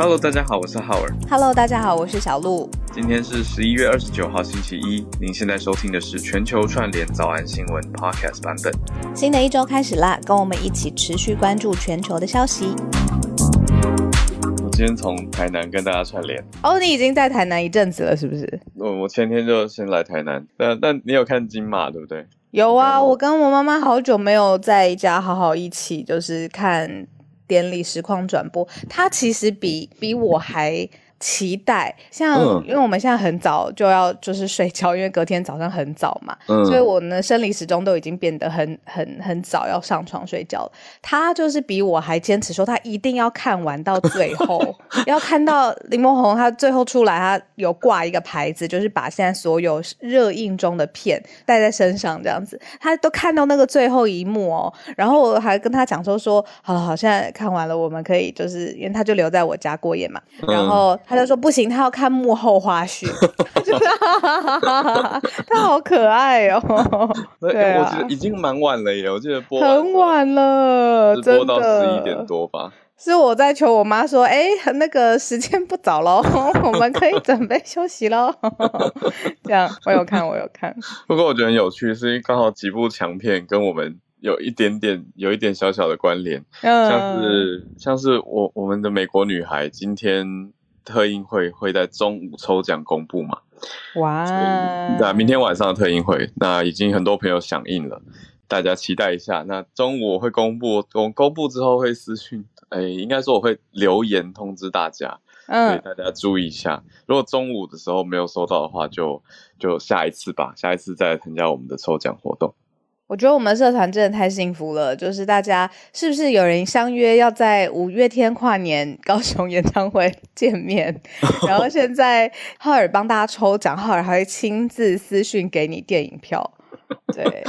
Hello，大家好，我是浩尔。Hello，大家好，我是小鹿。今天是十一月二十九号，星期一。您现在收听的是全球串联早安新闻 Podcast 版本。新的一周开始啦，跟我们一起持续关注全球的消息。我今天从台南跟大家串联。哦，你已经在台南一阵子了，是不是？我我前天就先来台南。但但你有看金马对不对？有啊，我跟我妈妈好久没有在家好好一起，就是看典礼实况转播。他其实比比我还。期待，像、嗯。因为我们现在很早就要就是睡觉，因为隔天早上很早嘛，嗯。所以我呢生理时钟都已经变得很很很早要上床睡觉了。他就是比我还坚持说他一定要看完到最后，要看到林柏宏他最后出来，他有挂一个牌子，就是把现在所有热映中的片带在身上这样子，他都看到那个最后一幕哦。然后我还跟他讲说说，好了好，现在看完了，我们可以就是因为他就留在我家过夜嘛，然后他就说不行，他要看幕后花絮，就 是他好可爱哦。那 对啊我觉得已经蛮晚了耶，我记得播很晚了，是真播到十一点。多吧。是我在求我妈说，哎、那个时间不早喽，我们可以准备休息喽。这样，我有看，我有看。不过我觉得很有趣，是因为刚好几部强片跟我们有一点点有一点小小的关联。嗯，像是像是我我们的美国女孩今天特映会会在中午抽奖公布嘛？哇，对啊，明天晚上的特映会，那已经很多朋友响应了，大家期待一下。那中午我会公布，公公布之后会私讯，哎，应该说我会留言通知大家，所以嗯，大家注意一下。如果中午的时候没有收到的话，就就下一次吧，下一次再参加我们的抽奖活动。我觉得我们社团真的太幸福了，就是大家是不是有人相约要在五月天跨年 高雄演唱会见面？然后现在浩尔帮大家抽奖，浩尔还会亲自私讯给你电影票。对，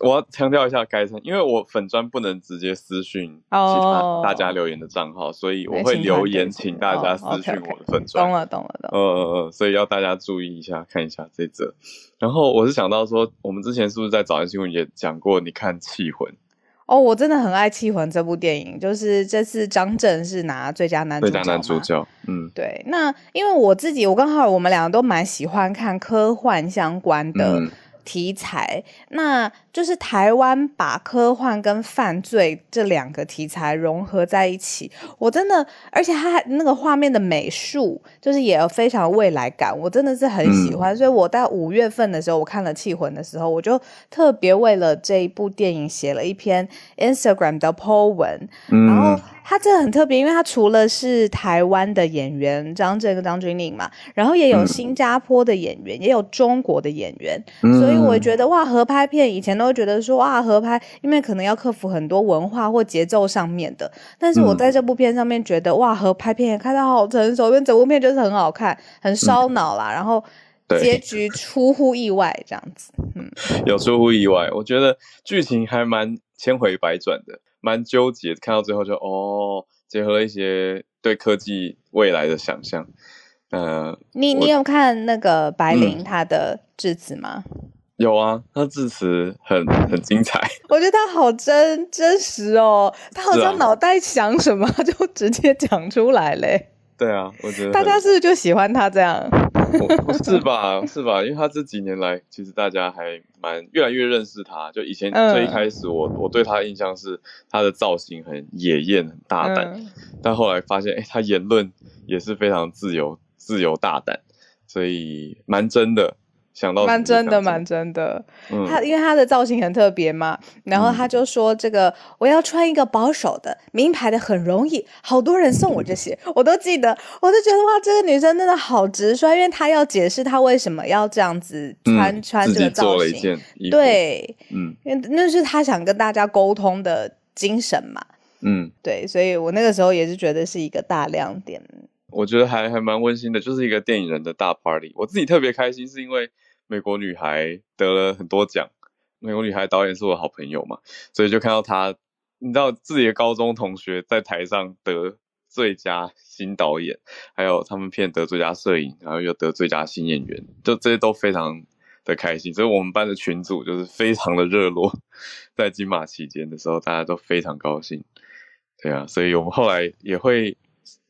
我要强调一下该称，因为我粉砖不能直接私讯其他哦大家留言的账号，所以我对会留言请大家私讯我的粉砖。懂了，懂了，懂了。呃呃呃，所以要大家注意一下，看一下这则。然后我是想到说，我们之前是不是在早安新闻也讲过？你看《气魂》哦，我真的很爱《气魂》这部电影，就是这次张震是拿最佳男主角最佳男主。角，嗯对，那因为我自己，我跟浩尔我们两个都蛮喜欢看科幻相关的嗯题材，那就是台湾把科幻跟犯罪这两个题材融合在一起，我真的，而且它还那个画面的美术，就是也有非常未来感，我真的是很喜欢。所以我在五月份的时候，我看了《气魂》的时候，我就特别为了这一部电影写了一篇 Instagram 的 po 文，然后嗯，他这个很特别，因为它除了是台湾的演员张震跟张钧甯嘛，然后也有嗯。新加坡的演员，也有中国的演员，嗯所以我觉得哇，合拍片以前都会觉得说哇，合拍因为可能要克服很多文化或节奏上面的，但是我嗯在这部片上面觉得哇，合拍片也看到好成熟，因为整部片就是很好看，很烧脑啦，然后结局出乎意外这样子，嗯 有出乎意外，我觉得剧情还蛮千回百转的，蛮纠结。看到最后就哦，结合了一些对科技未来的想象。呃，你你有看那个白嗯灵她的致辞吗？有啊，他致辞很很精彩。我觉得他好真真实哦，他好像脑袋想什么他就直接讲出来嘞。对啊，我觉得大家是不是就喜欢他这样？我是吧？是吧？因为他这几年来，其实大家还蛮越来越认识他。就以前嗯最一开始我，我对他的印象是他的造型很野艳、很大胆，嗯，但后来发现，哎、他言论也是非常自由、自由大胆，所以蛮真的。想到蛮真的，蛮蛮真的。嗯，他因为他的造型很特别嘛，然后他就说这个我要穿一个保守的名牌的很容易，好多人送我这些，我都记得，我就觉得哇，这个女生真的好直率，因为她要解释她为什么要这样子穿、嗯穿这个造型，做了一件，，对，嗯因为那是她想跟大家沟通的精神嘛。嗯，对，所以我那个时候也是觉得是一个大亮点。我觉得还还蛮温馨的，就是一个电影人的大 party。我自己特别开心，是因为美国女孩得了很多奖，美国女孩导演是我好朋友嘛，所以就看到她，你知道自己的高中同学在台上得最佳新导演，还有他们片得最佳摄影，然后又得最佳新演员，就这些都非常的开心。所以我们班的群组就是非常的热络，在金马期间的时候，大家都非常高兴。对啊，所以我们后来也会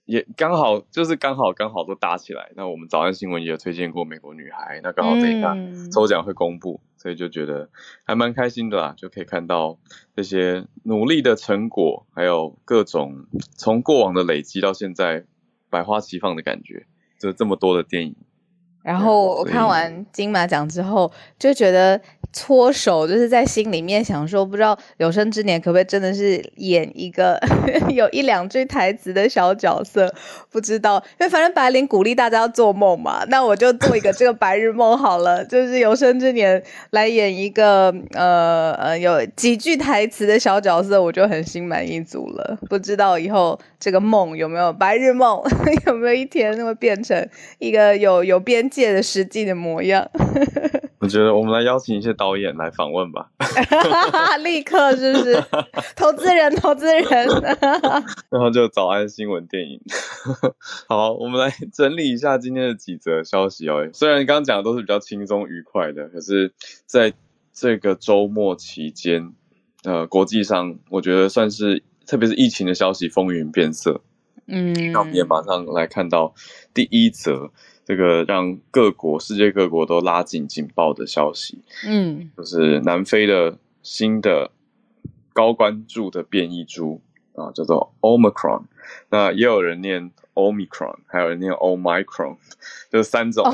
也刚好就是刚好刚好都搭起来。那我们早安新闻也有推荐过美国女孩，那刚好这一下抽奖会公布，所以就觉得还蛮开心的啦，就可以看到这些努力的成果，还有各种从过往的累积到现在百花齐放的感觉，就这么多的电影。然后我看完金马奖之后，就觉得。搓手就是在心里面想说，不知道有生之年可不可以真的是演一个 有一两句台词的小角色，不知道，因为反正白灵鼓励大家要做梦嘛，那我就做一个这个白日梦好了，就是有生之年来演一个呃呃有几句台词的小角色，我就很心满意足了。不知道以后这个梦有没有白日梦，有没有一天会变成一个有有边界的实际的模样。我觉得我们来邀请一些导演来访问吧，立刻是不是？投资人，投资人，然后就早安新闻电影。好，我们来整理一下今天的几则消息哦。虽然刚刚讲的都是比较轻松愉快的，可是在这个周末期间，呃，国际上我觉得算是，特别是疫情的消息风云变色。嗯，那我们也马上来看到第一则。这个让各国、世界各国都拉紧警报的消息，嗯，就是南非的新的高关注的变异株啊，叫做 Omicron。那也有人念 Omicron，还有人念 Omicron，就是三种，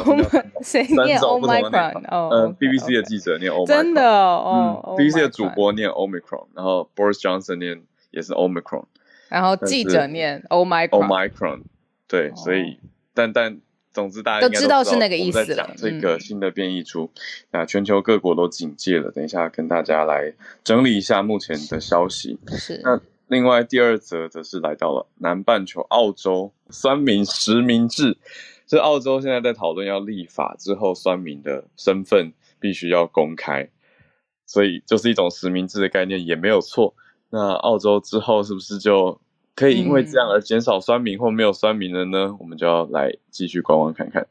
谁念 Omicron？嗯，BBC 的记者念 Omicron，真的哦。嗯，BBC 的主播念 Omicron，然后 Boris Johnson 念也是 Omicron，然后记者念 Omicron。Omicron，对，所以但但。总之，大家都知道是那个意思了。这个新的变异株，那全球各国都警戒了。等一下跟大家来整理一下目前的消息。是。那另外第二则则是来到了南半球，澳洲酸民实名制。这澳洲现在在讨论要立法之后，酸民的身份必须要公开，所以就是一种实名制的概念也没有错。那澳洲之后是不是就？可以因为这样而减少酸民或没有酸民的呢？我们就要来继续观望看看。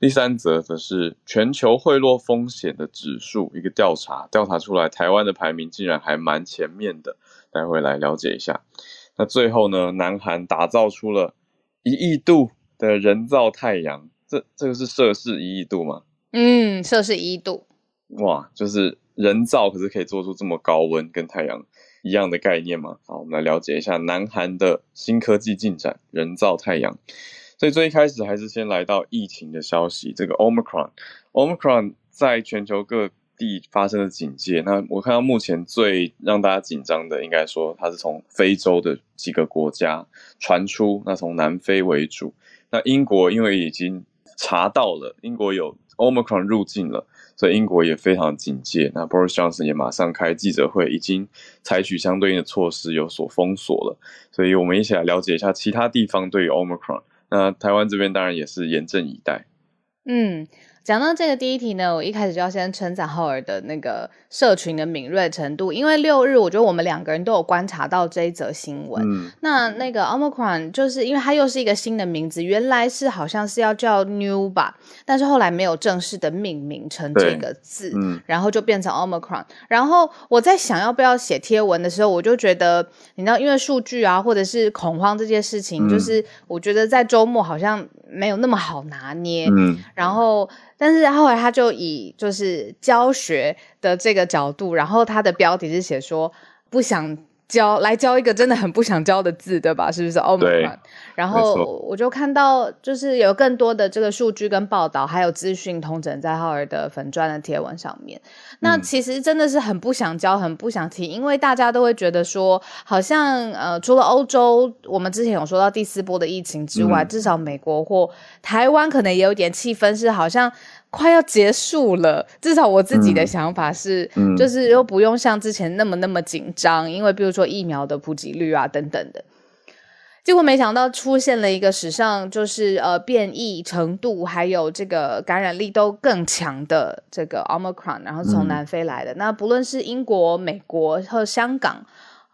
第三则则是全球贿赂风险的指数一个调查，调查出来台湾的排名竟然还蛮前面的，待会来了解一下。那最后呢，南韩打造出了一亿度的人造太阳，这这个是摄氏一亿度吗？嗯，摄氏一亿度。哇，就是人造，可是可以做出这么高温跟太阳。一样的概念嘛，好，我们来了解一下南韩的新科技进展，人造太阳。所以最一开始还是先来到疫情的消息，这个 Omicron，Omicron 在全球各地发生的警戒。那我看到目前最让大家紧张的，应该说它是从非洲的几个国家传出，那从南非为主。那英国因为已经查到了，英国有 Omicron 入境了。所以英国也非常警戒，那 Boris Johnson 也马上开记者会，已经采取相对应的措施，有所封锁了。所以我们一起来了解一下其他地方对于 Omicron，那台湾这边当然也是严阵以待。嗯。讲到这个第一题呢，我一开始就要先称赞浩尔的那个社群的敏锐程度，因为六日我觉得我们两个人都有观察到这一则新闻。嗯，那那个 Omicron 就是因为它又是一个新的名字，原来是好像是要叫 New 吧，但是后来没有正式的命名成这个字，嗯，然后就变成 Omicron。然后我在想要不要写贴文的时候，我就觉得你知道，因为数据啊，或者是恐慌这件事情，就是我觉得在周末好像没有那么好拿捏，嗯，然后。但是后来他就以就是教学的这个角度，然后他的标题是写说不想教来教一个真的很不想教的字，对吧？是不是？Oh my god！然后我就看到就是有更多的这个数据跟报道，还有资讯通整在浩尔的粉砖的贴文上面。那其实真的是很不想教，很不想提，因为大家都会觉得说，好像呃，除了欧洲，我们之前有说到第四波的疫情之外，至少美国或台湾可能也有点气氛是好像快要结束了。至少我自己的想法是，就是又不用像之前那么那么紧张，因为比如说疫苗的普及率啊等等的。结果没想到出现了一个史上就是呃变异程度还有这个感染力都更强的这个 Omicron，然后从南非来的。那不论是英国、美国和香港，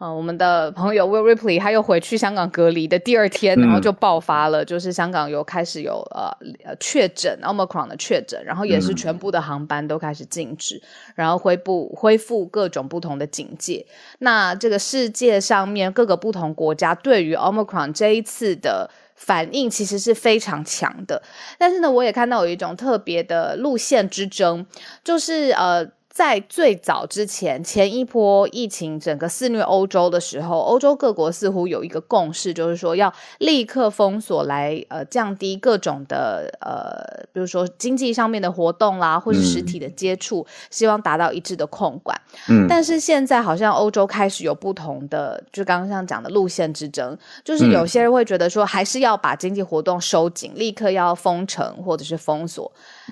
呃，我们的朋友 Will Ripley 他又回去香港隔离的第二天，然后就爆发了，就是香港有开始有呃呃确诊 Omicron 的确诊，然后也是全部的航班都开始禁止，然后恢复恢复各种不同的警戒。那这个世界上面各个不同国家对于 Omicron 这一次的反应其实是非常强的，但是呢，我也看到有一种特别的路线之争，就是呃。在最早之前，前一波疫情整个肆虐欧洲的时候，欧洲各国似乎有一个共识，就是说要立刻封锁来呃降低各种的呃，比如说经济上面的活动啦，或是实体的接触，希望达到一致的控管。嗯，但是现在好像欧洲开始有不同的，就刚刚像讲的路线之争，就是有些人会觉得说还是要把经济活动收紧，立刻要封城或者是封锁，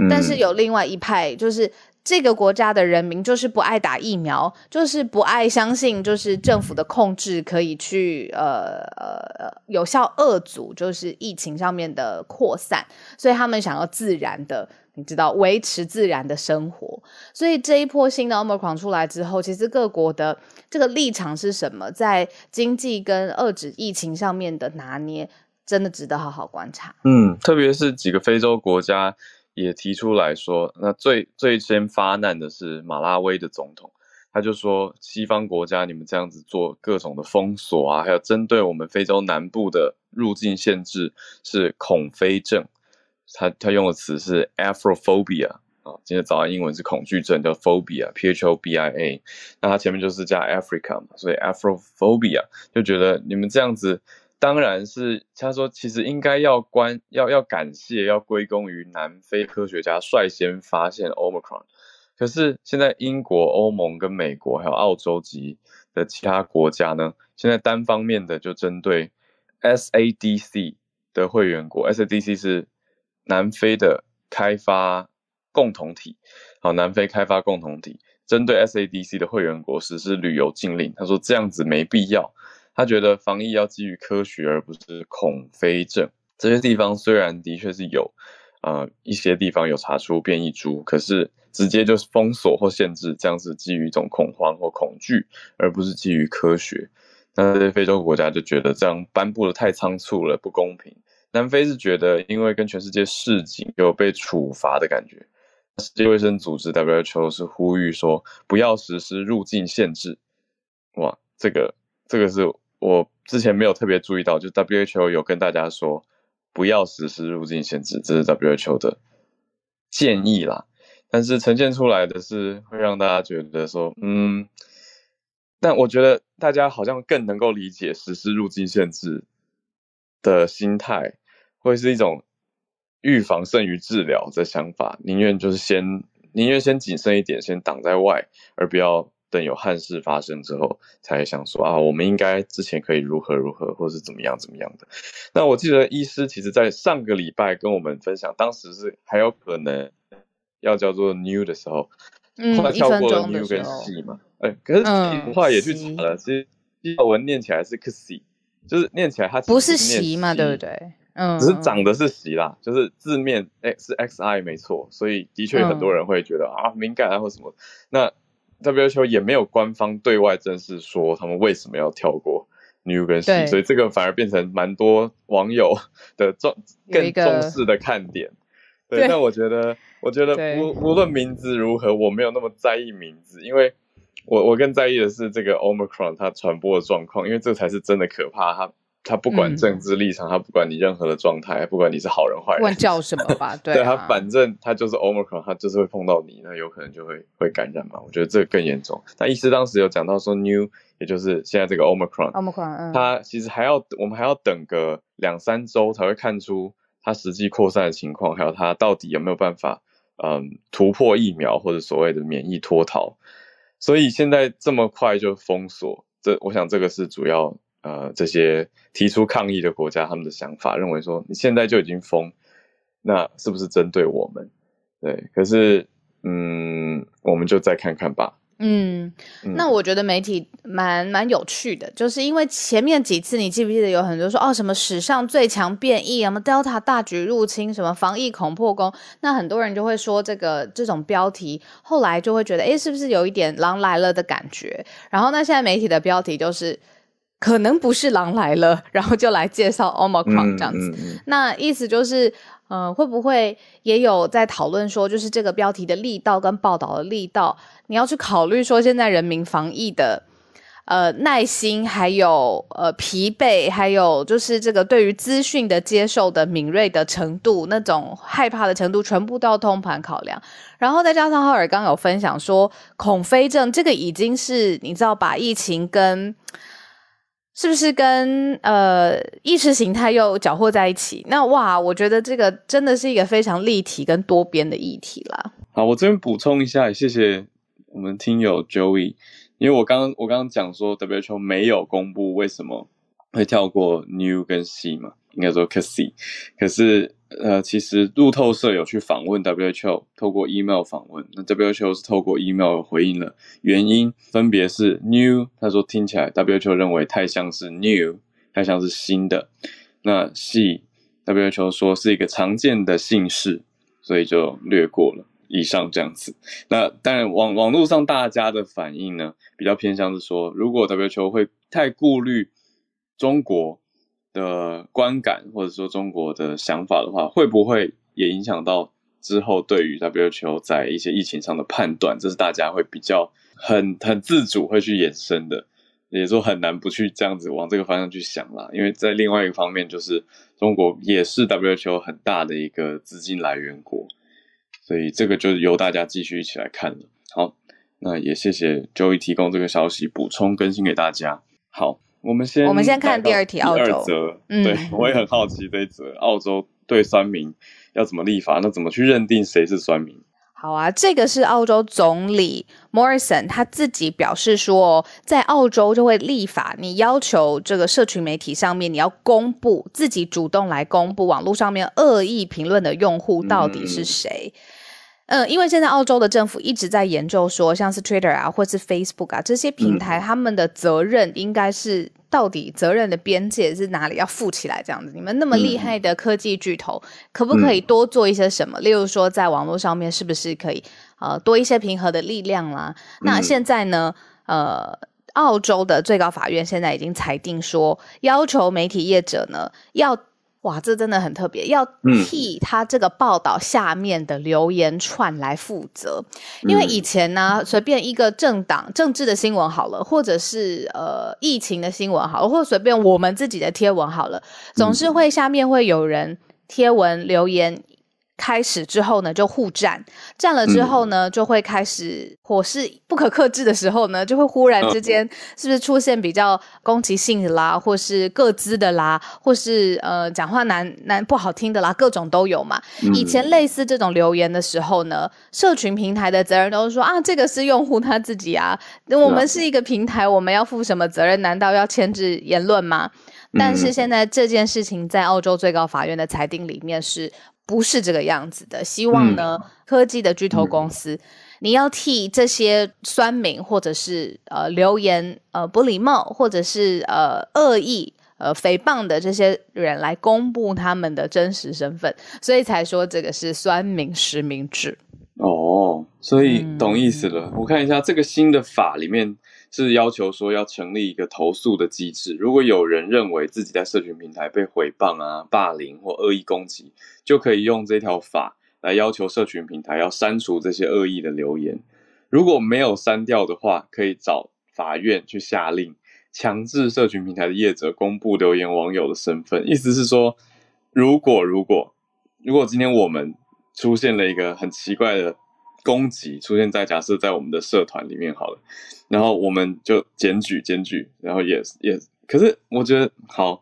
但是有另外一派就是。这个国家的人民就是不爱打疫苗，就是不爱相信，就是政府的控制可以去呃呃有效遏阻，就是疫情上面的扩散，所以他们想要自然的，你知道，维持自然的生活。所以这一波新的 Omicron 出来之后，其实各国的这个立场是什么，在经济跟遏制疫情上面的拿捏，真的值得好好观察。嗯，特别是几个非洲国家。也提出来说，那最最先发难的是马拉维的总统，他就说西方国家你们这样子做各种的封锁啊，还有针对我们非洲南部的入境限制是恐非症，他他用的词是 Afrophobia 啊，今天早上英文是恐惧症叫 phobia，P H O B I A，那他前面就是加 Africa 嘛，所以 Afrophobia 就觉得你们这样子。当然是，他说其实应该要关要要感谢要归功于南非科学家率先发现 Omicron，可是现在英国、欧盟跟美国还有澳洲级的其他国家呢，现在单方面的就针对 SADC 的会员国，SADC 是南非的开发共同体，好，南非开发共同体针对 SADC 的会员国实施旅游禁令，他说这样子没必要。他觉得防疫要基于科学，而不是恐非症。这些地方虽然的确是有，呃，一些地方有查出变异株，可是直接就是封锁或限制，这样是基于一种恐慌或恐惧，而不是基于科学。那这些非洲国家就觉得这样颁布的太仓促了，不公平。南非是觉得因为跟全世界示警，有被处罚的感觉。世界卫生组织 WHO 是呼吁说不要实施入境限制。哇，这个这个是。我之前没有特别注意到，就 WHO 有跟大家说不要实施入境限制，这是 WHO 的建议啦。但是呈现出来的是会让大家觉得说，嗯，但我觉得大家好像更能够理解实施入境限制的心态，会是一种预防胜于治疗的想法，宁愿就是先宁愿先谨慎一点，先挡在外，而不要。等有憾事发生之后，才想说啊，我们应该之前可以如何如何，或是怎么样怎么样的。那我记得医师其实在上个礼拜跟我们分享，当时是还有可能要叫做 new 的时候，后来跳过了 new 跟 c 嘛，哎，可是后来也去查了，其实英文念起来是 c，就是念起来它不是习嘛，对不对？嗯，只是长的是习啦，就是字面哎是 xi 没错，所以的确很多人会觉得啊敏感啊或什么那。WHO 也没有官方对外正式说他们为什么要跳过 New 跟 C，所以这个反而变成蛮多网友的重更重视的看点。对，那我觉得，我觉得无无论名字如何，我没有那么在意名字，因为我我更在意的是这个 Omicron 它传播的状况，因为这才是真的可怕。它他不管政治立场，他不管你任何的状态，不管你是好人坏人，管叫什么吧，对他反正他就是 omicron，他就是会碰到你，那有可能就会会感染嘛。我觉得这个更严重。那医师当时有讲到说 new，也就是现在这个 omicron，omicron，它其实还要我们还要等个两三周才会看出它实际扩散的情况，还有它到底有没有办法嗯突破疫苗或者所谓的免疫脱逃。所以现在这么快就封锁，这我想这个是主要。呃，这些提出抗议的国家，他们的想法认为说，你现在就已经封，那是不是针对我们？对，可是，嗯，我们就再看看吧。嗯，那我觉得媒体蛮蛮有趣的，就是因为前面几次你记不记得有很多说哦什么史上最强变异，什么 Delta 大举入侵，什么防疫恐破功，那很多人就会说这个这种标题，后来就会觉得哎是不是有一点狼来了的感觉？然后那现在媒体的标题就是可能不是狼来了，然后就来介绍 Omicron 这样子，那意思就是。嗯，会不会也有在讨论说，就是这个标题的力道跟报道的力道，你要去考虑说，现在人民防疫的呃耐心，还有呃疲惫，还有就是这个对于资讯的接受的敏锐的程度，那种害怕的程度，全部都要通盘考量。然后再加上浩尔刚有分享说，恐飞症这个已经是你知道把疫情跟。是不是跟呃意识形态又搅和在一起？那哇，我觉得这个真的是一个非常立体跟多边的议题啦。好，我这边补充一下，谢谢我们听友 Joey，因为我刚刚我刚刚讲说 WHO 没有公布为什么会跳过 New 跟 C 嘛。应该说可 C，可是呃，其实路透社有去访问 WHO，透过 email 访问，那 WHO 是透过 email 回应了，原因分别是 new，他说听起来 WHO 认为太像是 new，太像是新的，那 C，WHO 说是一个常见的姓氏，所以就略过了以上这样子。那但网网络上大家的反应呢，比较偏向是说，如果 WHO 会太顾虑中国。的观感或者说中国的想法的话，会不会也影响到之后对于 WHO 在一些疫情上的判断？这是大家会比较很很自主会去衍生的，也说很难不去这样子往这个方向去想啦。因为在另外一个方面，就是中国也是 WHO 很大的一个资金来源国，所以这个就由大家继续一起来看了。好，那也谢谢 Joey 提供这个消息补充更新给大家。好。我们先，我们先看第二题，澳洲。对，我也很好奇这一则澳洲对酸民要怎么立法，那怎么去认定谁是酸民？好啊，这个是澳洲总理 Morrison 他自己表示说，在澳洲就会立法，你要求这个社群媒体上面你要公布自己主动来公布网络上面恶意评论的用户到底是谁。嗯，因为现在澳洲的政府一直在研究说，像是 Twitter 啊，或是 Facebook 啊这些平台，他们的责任应该是到底责任的边界是哪里要负起来？这样子，你们那么厉害的科技巨头，可不可以多做一些什么？例如说，在网络上面是不是可以呃多一些平和的力量啦？那现在呢，呃，澳洲的最高法院现在已经裁定说，要求媒体业者呢要。哇，这真的很特别，要替他这个报道下面的留言串来负责。因为以前呢，随便一个政党政治的新闻好了，或者是呃疫情的新闻好了，或者随便我们自己的贴文好了，总是会下面会有人贴文留言。开始之后呢，就互战，战了之后呢，就会开始火势不可克制的时候呢，就会忽然之间是不是出现比较攻击性的啦，或是各自的啦，或是呃讲话难难不好听的啦，各种都有嘛。以前类似这种留言的时候呢，社群平台的责任都是说啊，这个是用户他自己啊，我们是一个平台，我们要负什么责任？难道要牵制言论吗？但是现在这件事情在澳洲最高法院的裁定里面是。不是这个样子的。希望呢，科技的巨头公司，你要替这些酸民或者是呃留言呃不礼貌或者是呃恶意呃诽谤的这些人来公布他们的真实身份，所以才说这个是酸民实名制。哦，所以懂意思了。我看一下这个新的法里面。是要求说要成立一个投诉的机制，如果有人认为自己在社群平台被诽谤啊、霸凌或恶意攻击，就可以用这条法来要求社群平台要删除这些恶意的留言。如果没有删掉的话，可以找法院去下令强制社群平台的业者公布留言网友的身份。意思是说，如果如果如果今天我们出现了一个很奇怪的。攻击出现在假设在我们的社团里面好了，然后我们就检举检举，然后也也，可是我觉得好，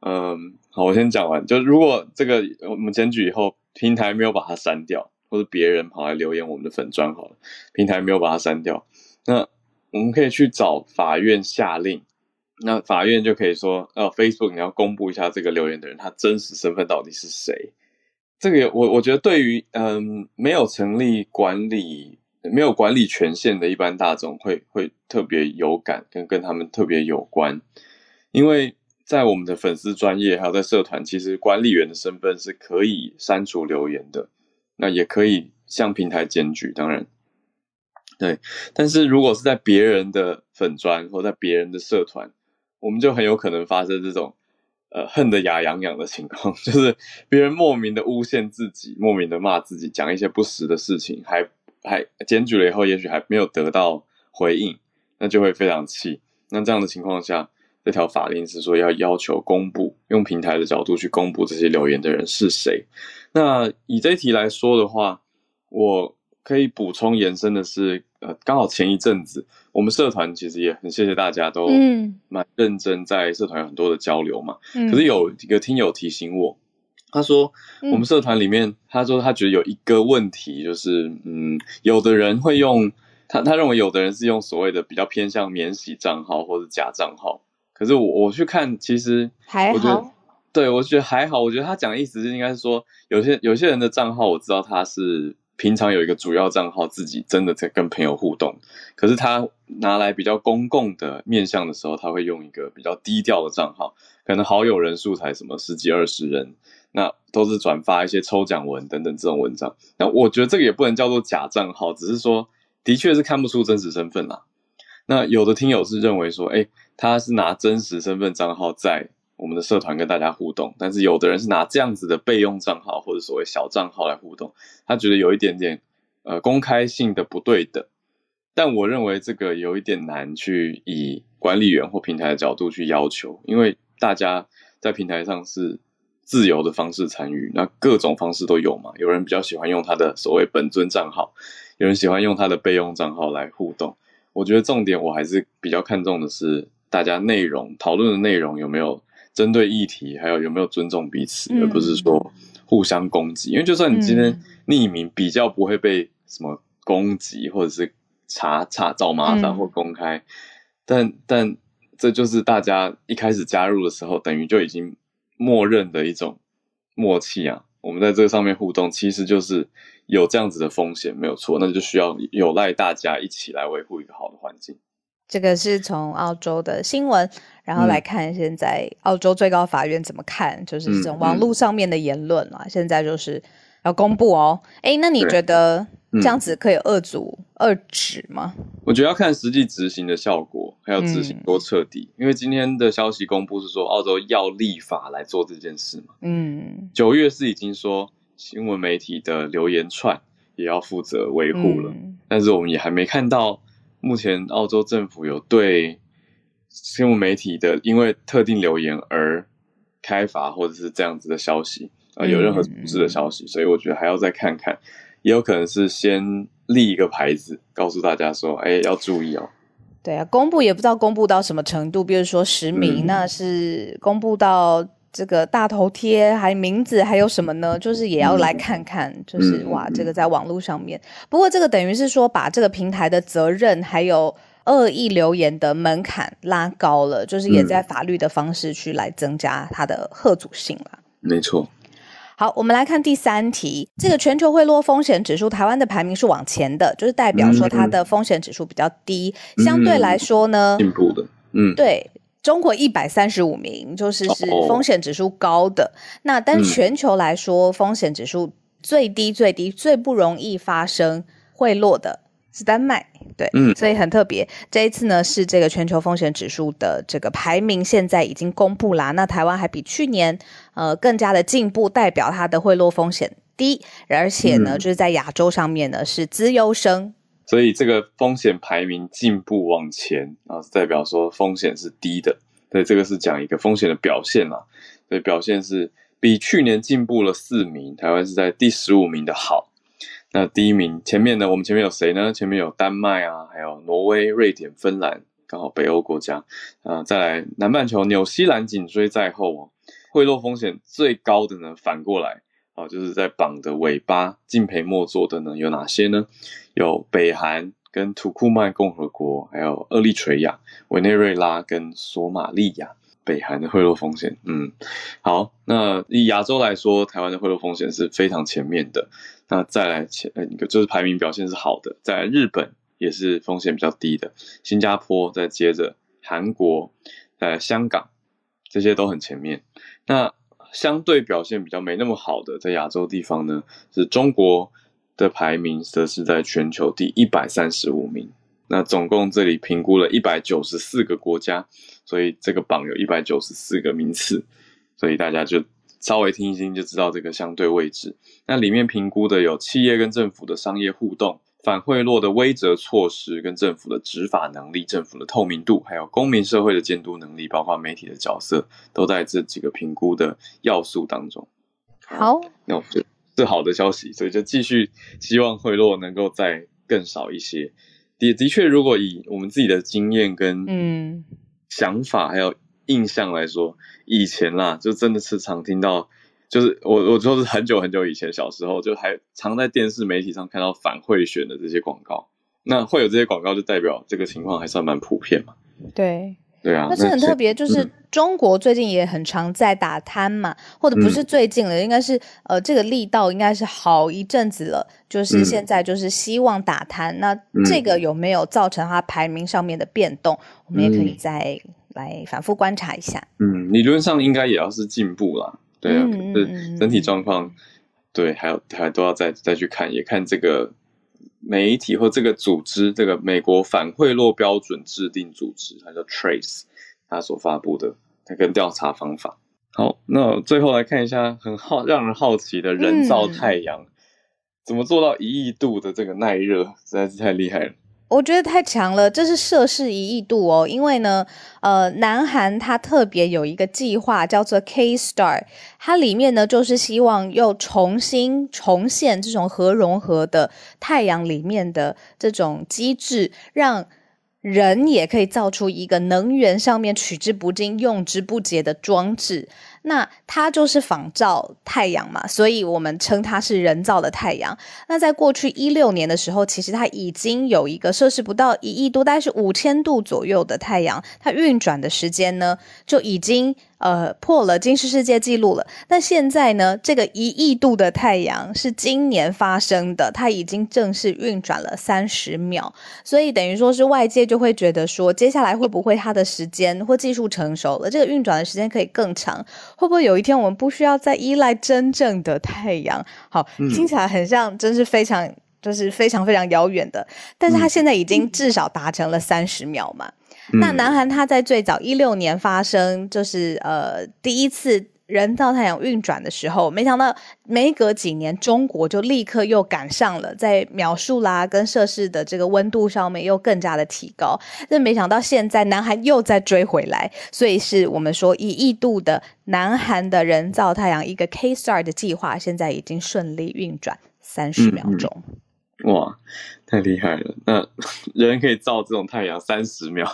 嗯，好，我先讲完。就如果这个我们检举以后，平台没有把它删掉，或者别人跑来留言我们的粉砖好了，平台没有把它删掉，那我们可以去找法院下令，那法院就可以说，呃，Facebook 你要公布一下这个留言的人他真实身份到底是谁。这个我我觉得对于嗯没有成立管理没有管理权限的一般大众会会特别有感，跟跟他们特别有关，因为在我们的粉丝专业还有在社团，其实管理员的身份是可以删除留言的，那也可以向平台检举，当然，对，但是如果是在别人的粉专或在别人的社团，我们就很有可能发生这种。呃，恨得牙痒痒的情况，就是别人莫名的诬陷自己，莫名的骂自己，讲一些不实的事情，还还检举了以后，也许还没有得到回应，那就会非常气。那这样的情况下，这条法令是说要要求公布，用平台的角度去公布这些留言的人是谁。那以这一题来说的话，我。可以补充延伸的是，呃，刚好前一阵子我们社团其实也很谢谢大家都蛮认真，在社团有很多的交流嘛。可是有一个听友提醒我，他说我们社团里面，他说他觉得有一个问题，就是嗯，有的人会用他他认为有的人是用所谓的比较偏向免洗账号或者假账号。可是我我去看，其实还好，对我觉得还好。我觉得他讲的意思是应该是说，有些有些人的账号我知道他是。平常有一个主要账号，自己真的在跟朋友互动，可是他拿来比较公共的面向的时候，他会用一个比较低调的账号，可能好友人数才什么十几二十人，那都是转发一些抽奖文等等这种文章。那我觉得这个也不能叫做假账号，只是说的确是看不出真实身份啦。那有的听友是认为说，哎，他是拿真实身份账号在。我们的社团跟大家互动，但是有的人是拿这样子的备用账号或者所谓小账号来互动，他觉得有一点点呃公开性的不对等。但我认为这个有一点难去以管理员或平台的角度去要求，因为大家在平台上是自由的方式参与，那各种方式都有嘛。有人比较喜欢用他的所谓本尊账号，有人喜欢用他的备用账号来互动。我觉得重点我还是比较看重的是大家内容讨论的内容有没有。针对议题，还有有没有尊重彼此，而不是说互相攻击。因为就算你今天匿名，比较不会被什么攻击，或者是查查找麻烦或公开，但但这就是大家一开始加入的时候，等于就已经默认的一种默契啊。我们在这个上面互动，其实就是有这样子的风险，没有错。那就需要有赖大家一起来维护一个好的环境。这个是从澳洲的新闻，然后来看现在澳洲最高法院怎么看，就是这种网络上面的言论啊，现在就是要公布哦。哎，那你觉得这样子可以遏阻、遏止吗？我觉得要看实际执行的效果，还有执行多彻底。因为今天的消息公布是说，澳洲要立法来做这件事嘛。嗯，九月是已经说新闻媒体的留言串也要负责维护了，但是我们也还没看到。目前澳洲政府有对新闻媒体的因为特定留言而开罚或者是这样子的消息啊，有任何处置的消息，所以我觉得还要再看看，也有可能是先立一个牌子，告诉大家说，哎，要注意哦。对啊，公布也不知道公布到什么程度，比如说实名，那是公布到。这个大头贴还名字还有什么呢？就是也要来看看，就是哇，这个在网络上面。不过这个等于是说把这个平台的责任还有恶意留言的门槛拉高了，就是也在法律的方式去来增加它的贺阻性了。没错。好，我们来看第三题，这个全球贿赂风险指数，台湾的排名是往前的，就是代表说它的风险指数比较低，相对来说呢，进步的，嗯，对。中国一百三十五名，就是是风险指数高的。那但全球来说，风险指数最低、最低、最不容易发生贿赂的是丹麦。对，嗯，所以很特别。这一次呢，是这个全球风险指数的这个排名现在已经公布啦。那台湾还比去年呃更加的进步，代表它的贿赂风险低，而且呢，就是在亚洲上面呢是资优生。所以这个风险排名进步往前啊，代表说风险是低的。对，这个是讲一个风险的表现啦。所以表现是比去年进步了四名，台湾是在第十五名的好。那第一名前面呢，我们前面有谁呢？前面有丹麦啊，还有挪威、瑞典、芬兰，刚好北欧国家。啊，再来南半球，纽西兰紧追在后哦。贿赂风险最高的呢，反过来。啊，就是在榜的尾巴，敬陪末座的呢有哪些呢？有北韩跟土库曼共和国，还有厄立垂亚、委内瑞拉跟索马利亚。北韩的贿赂风险，嗯，好，那以亚洲来说，台湾的贿赂风险是非常前面的。那再来前呃，就是排名表现是好的，在日本也是风险比较低的，新加坡再接着韩国，呃香港这些都很前面。那相对表现比较没那么好的，在亚洲地方呢，是中国的排名则是在全球第一百三十五名。那总共这里评估了一百九十四个国家，所以这个榜有一百九十四个名次，所以大家就稍微听一听就知道这个相对位置。那里面评估的有企业跟政府的商业互动、反贿赂的威则措施、跟政府的执法能力、政府的透明度，还有公民社会的监督能力，包括媒体的角色，都在这几个评估的要素当中。好，那我觉得是好的消息，所以就继续希望贿赂能够再更少一些。的的确，如果以我们自己的经验跟嗯想法还有印象来说，以前啦，就真的是常听到，就是我我说是很久很久以前，小时候就还常在电视媒体上看到反贿选的这些广告。那会有这些广告，就代表这个情况还算蛮普遍嘛？对。对啊，但是很特别，就是中国最近也很常在打贪嘛，或者不是最近了，应该是呃这个力道应该是好一阵子了，就是现在就是希望打贪，那这个有没有造成它排名上面的变动？我们也可以再来反复观察一下。嗯，理论上应该也要是进步啦，对啊，可是整体状况，对，还有还都要再再去看，也看这个。媒体或这个组织，这个美国反贿赂标准制定组织，它叫 Trace，它所发布的它跟调查方法。好，那最后来看一下很好让人好奇的人造太阳，怎么做到一亿度的这个耐热，实在是太厉害了。我觉得太强了，这是摄氏一亿度哦。因为呢，呃，南韩它特别有一个计划叫做 K Star，它里面呢就是希望又重新重现这种核融合的太阳里面的这种机制，让人也可以造出一个能源上面取之不尽、用之不竭的装置。那它就是仿照太阳嘛，所以我们称它是人造的太阳。那在过去一六年的时候，其实它已经有一个摄氏不到一亿度，大概是五千度左右的太阳，它运转的时间呢就已经。呃，破了金氏世界纪录了。那现在呢？这个一亿度的太阳是今年发生的，它已经正式运转了三十秒，所以等于说是外界就会觉得说，接下来会不会它的时间或技术成熟了，这个运转的时间可以更长？会不会有一天我们不需要再依赖真正的太阳？好，听起来很像，真是非常就是非常非常遥远的。但是它现在已经至少达成了三十秒嘛。那南韩它在最早一六年发生，就是呃第一次人造太阳运转的时候，没想到没隔几年，中国就立刻又赶上了，在秒数啦跟摄氏的这个温度上面又更加的提高。那没想到现在南韩又在追回来，所以是我们说一亿度的南韩的人造太阳一个 K Star 的计划，现在已经顺利运转三十秒钟。哇，太厉害了！那 人可以照这种太阳三十秒，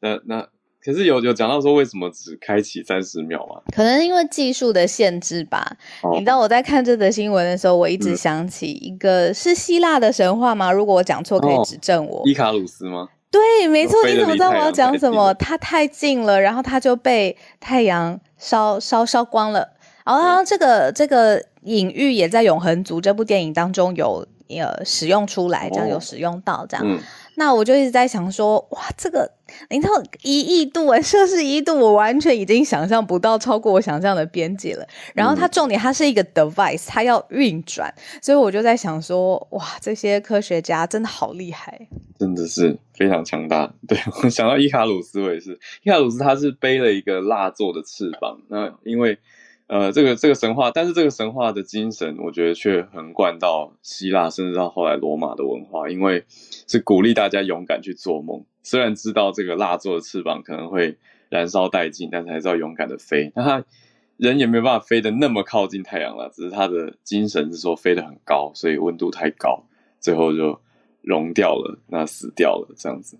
那那可是有有讲到说为什么只开启三十秒吗？可能因为技术的限制吧。你知道我在看这则新闻的时候，我一直想起一个是希腊的神话吗？如果我讲错，可以指正我。伊卡鲁斯吗？对，没错。你怎么知道我要讲什么？他太近了，然后他就被太阳烧烧烧光了。然后这个这个隐喻也在《永恒族》这部电影当中有。呃，使用出来，这样有使用到这样，那我就一直在想说，哇，这个零到一亿度哎，摄氏一度，我完全已经想象不到，超过我想象的边界了。然后它重点，它是一个 device，它要运转，所以我就在想说，哇，这些科学家真的好厉害，真的是非常强大。对 我想到伊卡鲁斯，我也是，伊卡鲁斯他是背了一个蜡做的翅膀，那因为。呃，这个这个神话，但是这个神话的精神，我觉得却横贯到希腊，甚至到后来罗马的文化，因为是鼓励大家勇敢去做梦。虽然知道这个蜡做的翅膀可能会燃烧殆尽，但是还是要勇敢的飞。那他人也没有办法飞得那么靠近太阳了，只是他的精神是说飞得很高，所以温度太高，最后就融掉了，那死掉了这样子。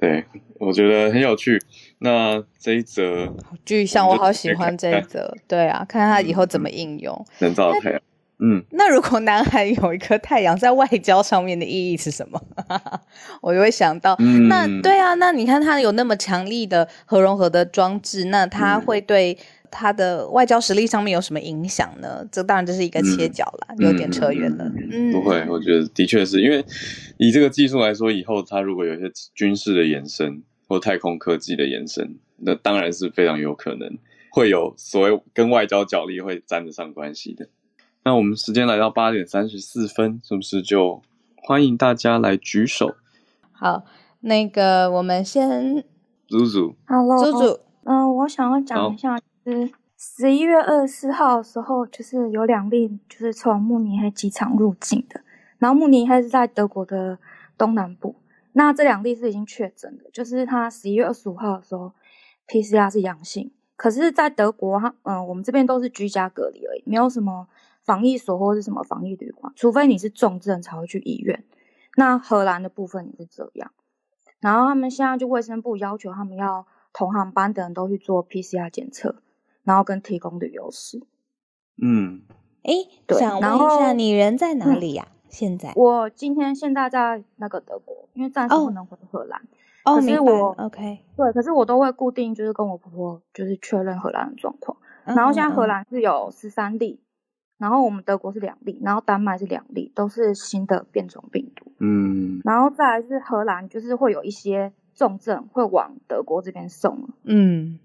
对，我觉得很有趣。那这一则具象，我好喜欢这一则。对啊，看看他以后怎么应用。人造太阳。嗯，那如果南海有一颗太阳，在外交上面的意义是什么？我就会想到，嗯那对啊，那你看它有那么强力的核融合的装置，那它嗯会对它的外交实力上面有什么影响呢？这当然这是一个切角啦，有点扯远了。嗯，不会，我觉得的确是因为以这个技术来说，以后它如果有一些军事的延伸或太空科技的延伸，那当然是非常有可能会有所谓跟外交角力会沾得上关系的。那我们时间来到八点三十四分，是不是就欢迎大家来举手？好，那个我们先祖祖，Hello，猪猪，嗯、我想要讲一下，是十一月二十四号的时候，就是有两例就是从慕尼黑机场入境的，然后慕尼黑是在德国的东南部，那这两例是已经确诊的，就是他十一月二十五号的时候 PCR 是阳性，可是，在德国，他嗯、我们这边都是居家隔离而已，没有什么防疫所或是什么防疫旅馆，除非你是重症才会去医院。那荷兰的部分也是这样，然后他们现在就卫生部要求他们要同航班的人都去做 PCR 检测，然后跟提供旅游史。嗯，哎，对想问然一下，后你人在哪嗯里呀？现在？我今天现在在那个德国，因为暂时哦不能回荷兰。哦，可是明白我，OK。对，可是我都会固定就是跟我婆婆就是确认荷兰的状况。然后现在荷嗯兰是有十三例，然后我们德国是两例，然后丹麦是两例，都是新的变种病毒。嗯，然后再来是荷兰，就是会有一些重症会往德国这边送了。嗯，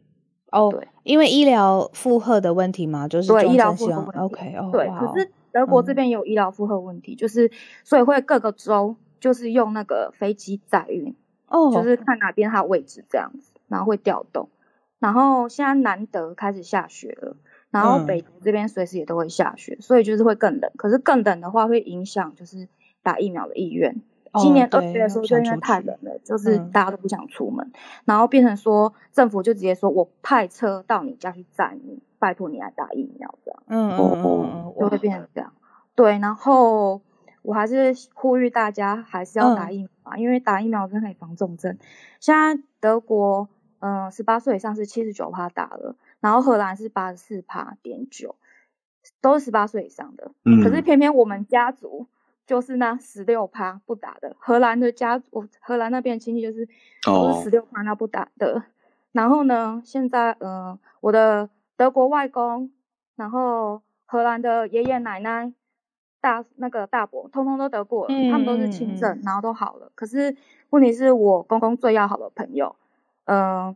哦，对，因为医疗负荷的问题嘛，就是对医疗负荷问题 OK，哦，对，可是德国嗯这边有医疗负荷问题，就是所以会各个州就是用那个飞机载运，哦，就是看哪边它的位置这样子，然后会调动。然后现在南德开始下雪了，然后嗯北德这边随时也都会下雪，所以就是会更冷。可是更冷的话会影响就是打疫苗的意愿。哦今年二对月的时候，就因为太冷了，就是嗯大家都不想出门，然后变成说政府就直接说我派车到你家去载你，拜托你来打疫苗这样。嗯嗯嗯嗯，就会变成这样。对，然后我还是呼吁大家还是要打嗯疫苗啊，因为打疫苗真的可以防重症。现在德国，嗯、呃，十八岁以上是七十九趴打了，然后荷兰是八十四趴点九，都是十八岁以上的。嗯可是偏偏我们家族就是那十六趴不打的，荷兰的家我荷兰那边亲戚就是都哦是十六趴那不打的。然后呢，现在嗯、呃，我的德国外公，然后荷兰的爷爷奶奶、大那个大伯，通通都得过了，他们都是轻症，然后都好了。可是问题是我公公最要好的朋友，嗯、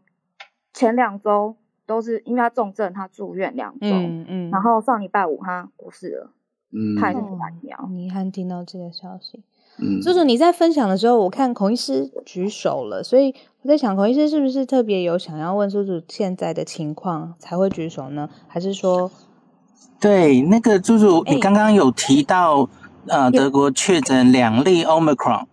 前两周都是因为他重症，他住院两周，嗯嗯，然后上礼拜五他过世了，嗯他也是打疫苗。很遗憾听到这个消息。嗯，叔叔，你在分享的时候，我看孔医师举手了，所以我在想，孔医师是不是特别有想要问叔叔现在的情况才会举手呢？还是说，对，那个猪猪，哎你刚刚有提到，呃，德国确诊两例 Omicron，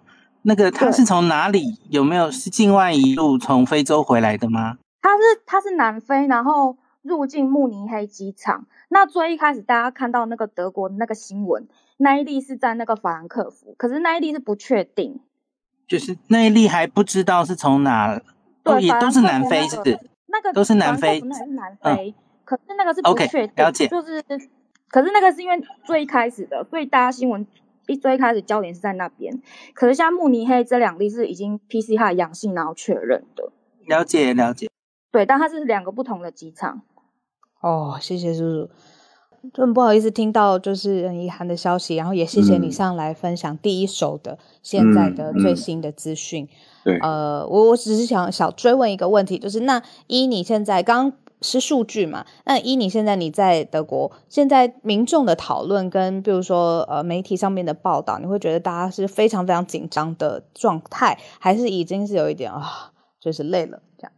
那个他是从哪里？有没有是境外一路从非洲回来的吗？他是他是南非，然后入境慕尼黑机场。那最一开始大家看到那个德国那个新闻，那一例是在那个法兰克福，可是那一例是不确定。就是那一例还不知道是从哪，对，哦，也都是南非是不是？那个都是南非福那是南嗯非，可是那个是不 OK，确定了解就是，可是那个是因为最一开始的，所以大家新闻一最开始焦点是在那边。可是像慕尼黑这两例是已经 PCR 阳性然后确认的，了解了解。对，但它是两个不同的机场。哦，谢谢叔叔。就很不好意思听到就是很遗憾的消息，然后也谢谢你嗯上来分享第一手的现在的最新的资讯。对，呃，我我只是想想追问一个问题，就是那依你现在刚刚是数据嘛？那依你现在你在德国，现在民众的讨论跟比如说呃媒体上面的报道，你会觉得大家是非常非常紧张的状态，还是已经是有一点啊，就是累了这样？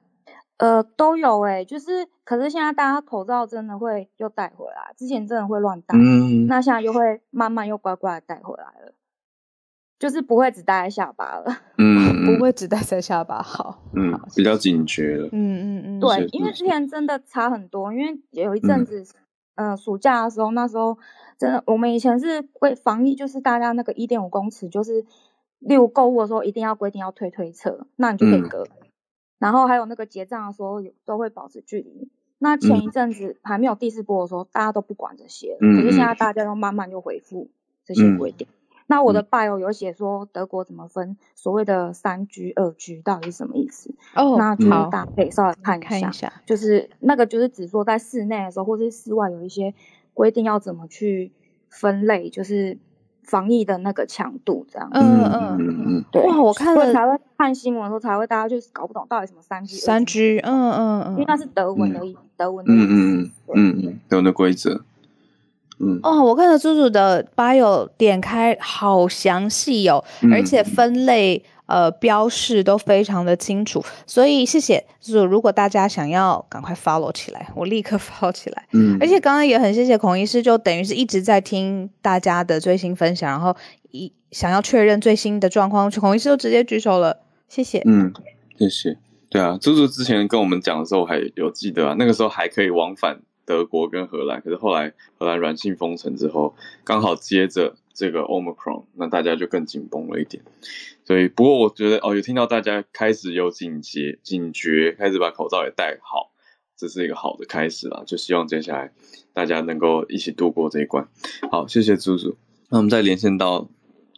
呃，都有诶、就是可是现在大家口罩真的会又带回来，之前真的会乱戴，嗯，那现在又会慢慢又乖乖的带回来了，就是不会只戴在下巴了。嗯，不会只戴在下巴，好，嗯好，比较警觉了，嗯嗯嗯，对因为之前真的差很多，因为有一嗯阵子，嗯、暑假的时候，那时候真的，我们以前是为防疫，就是大家那个一点五公尺，就是例如购物的时候一定要规定要推推车，那你就可以嗯隔。然后还有那个结账的时候有都会保持距离，那前一阵子还没有第四波的时候，大家都不管这些，嗯可是现在大家都慢慢又恢复这些规定。那我的 bio 有写说德国怎么分所谓的三居、二居到底是什么意思？哦那就是好大家可以稍微看一下，看一下，就是那个就是只说在室内的时候或是室外有一些规定要怎么去分类，就是防疫的那个强度这样。嗯嗯嗯嗯嗯对，哇我看了才会看新闻的时候才会大家就是搞不懂到底什么三 G、三 G，嗯嗯嗯，因为那是德文的意，德文的嗯意思。嗯嗯德文的规则，嗯。哦，我看了猪猪的 bio 点开好详细哦，嗯。而且分类呃标示都非常的清楚，所以谢谢就是。如果大家想要赶快 follow 起来，我立刻 follow 起来。嗯，而且刚刚也很谢谢孔医师，就等于是一直在听大家的最新分享，然后一想要确认最新的状况，孔医师就直接举手了，谢谢。嗯，谢谢。对啊，猪猪之前跟我们讲的时候还有记得啊，那个时候还可以往返德国跟荷兰，可是后来荷兰软性封城之后，刚好接着这个 Omicron，那大家就更紧绷了一点。所以，不过我觉得哦，有听到大家开始有警觉、警觉，开始把口罩也戴好，这是一个好的开始啦。就希望接下来大家能够一起度过这一关。好，谢谢猪猪。那我们再连线到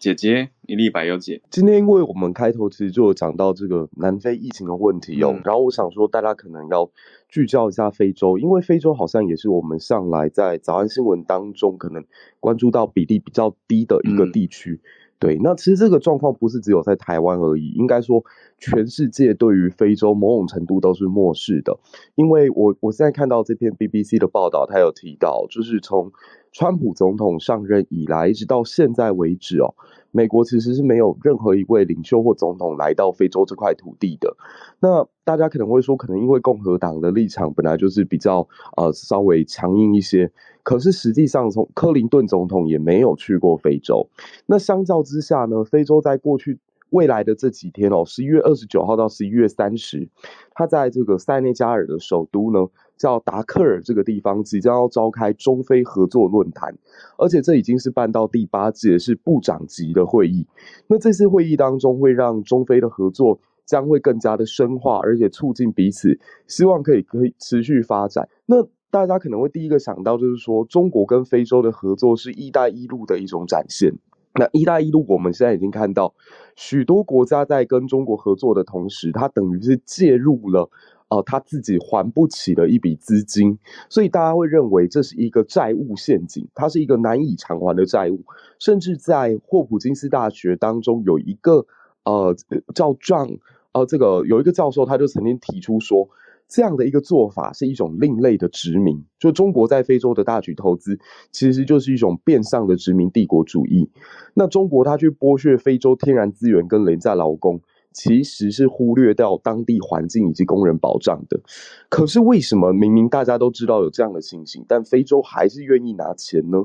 姐姐一粒百优姐。今天因为我们开头其实就有讲到这个南非疫情的问题哦，嗯然后我想说大家可能要聚焦一下非洲，因为非洲好像也是我们上来在早安新闻当中可能关注到比例比较低的一个嗯地区。对，那其实这个状况不是只有在台湾而已，应该说全世界对于非洲某种程度都是漠视的。因为我我现在看到这篇 BBC 的报道，它有提到，就是从川普总统上任以来，一直到现在为止哦，美国其实是没有任何一位领袖或总统来到非洲这块土地的。那大家可能会说，可能因为共和党的立场本来就是比较呃稍微强硬一些，可是实际上从克林顿总统也没有去过非洲。那相较之下呢，非洲在过去未来的这几天哦，十一月二十九号到十一月三十，他在这个塞内加尔的首都呢，叫达克尔这个地方，即将要召开中非合作论坛，而且这已经是办到第八届，是部长级的会议。那这次会议当中，会让中非的合作将会更加的深化，而且促进彼此，希望可以可以持续发展。那大家可能会第一个想到，就是说中国跟非洲的合作是“一带一路”的一种展现。那“一带一路”，我们现在已经看到，许多国家在跟中国合作的同时，它等于是介入了，呃，他自己还不起的一笔资金，所以大家会认为这是一个债务陷阱，它是一个难以偿还的债务。甚至在霍普金斯大学当中有一个呃叫 John 呃这个有一个教授，他就曾经提出说。这样的一个做法是一种另类的殖民，就中国在非洲的大举投资，其实就是一种变相的殖民帝国主义。那中国它去剥削非洲天然资源跟廉价劳工，其实是忽略掉当地环境以及工人保障的。可是为什么明明大家都知道有这样的情形，但非洲还是愿意拿钱呢？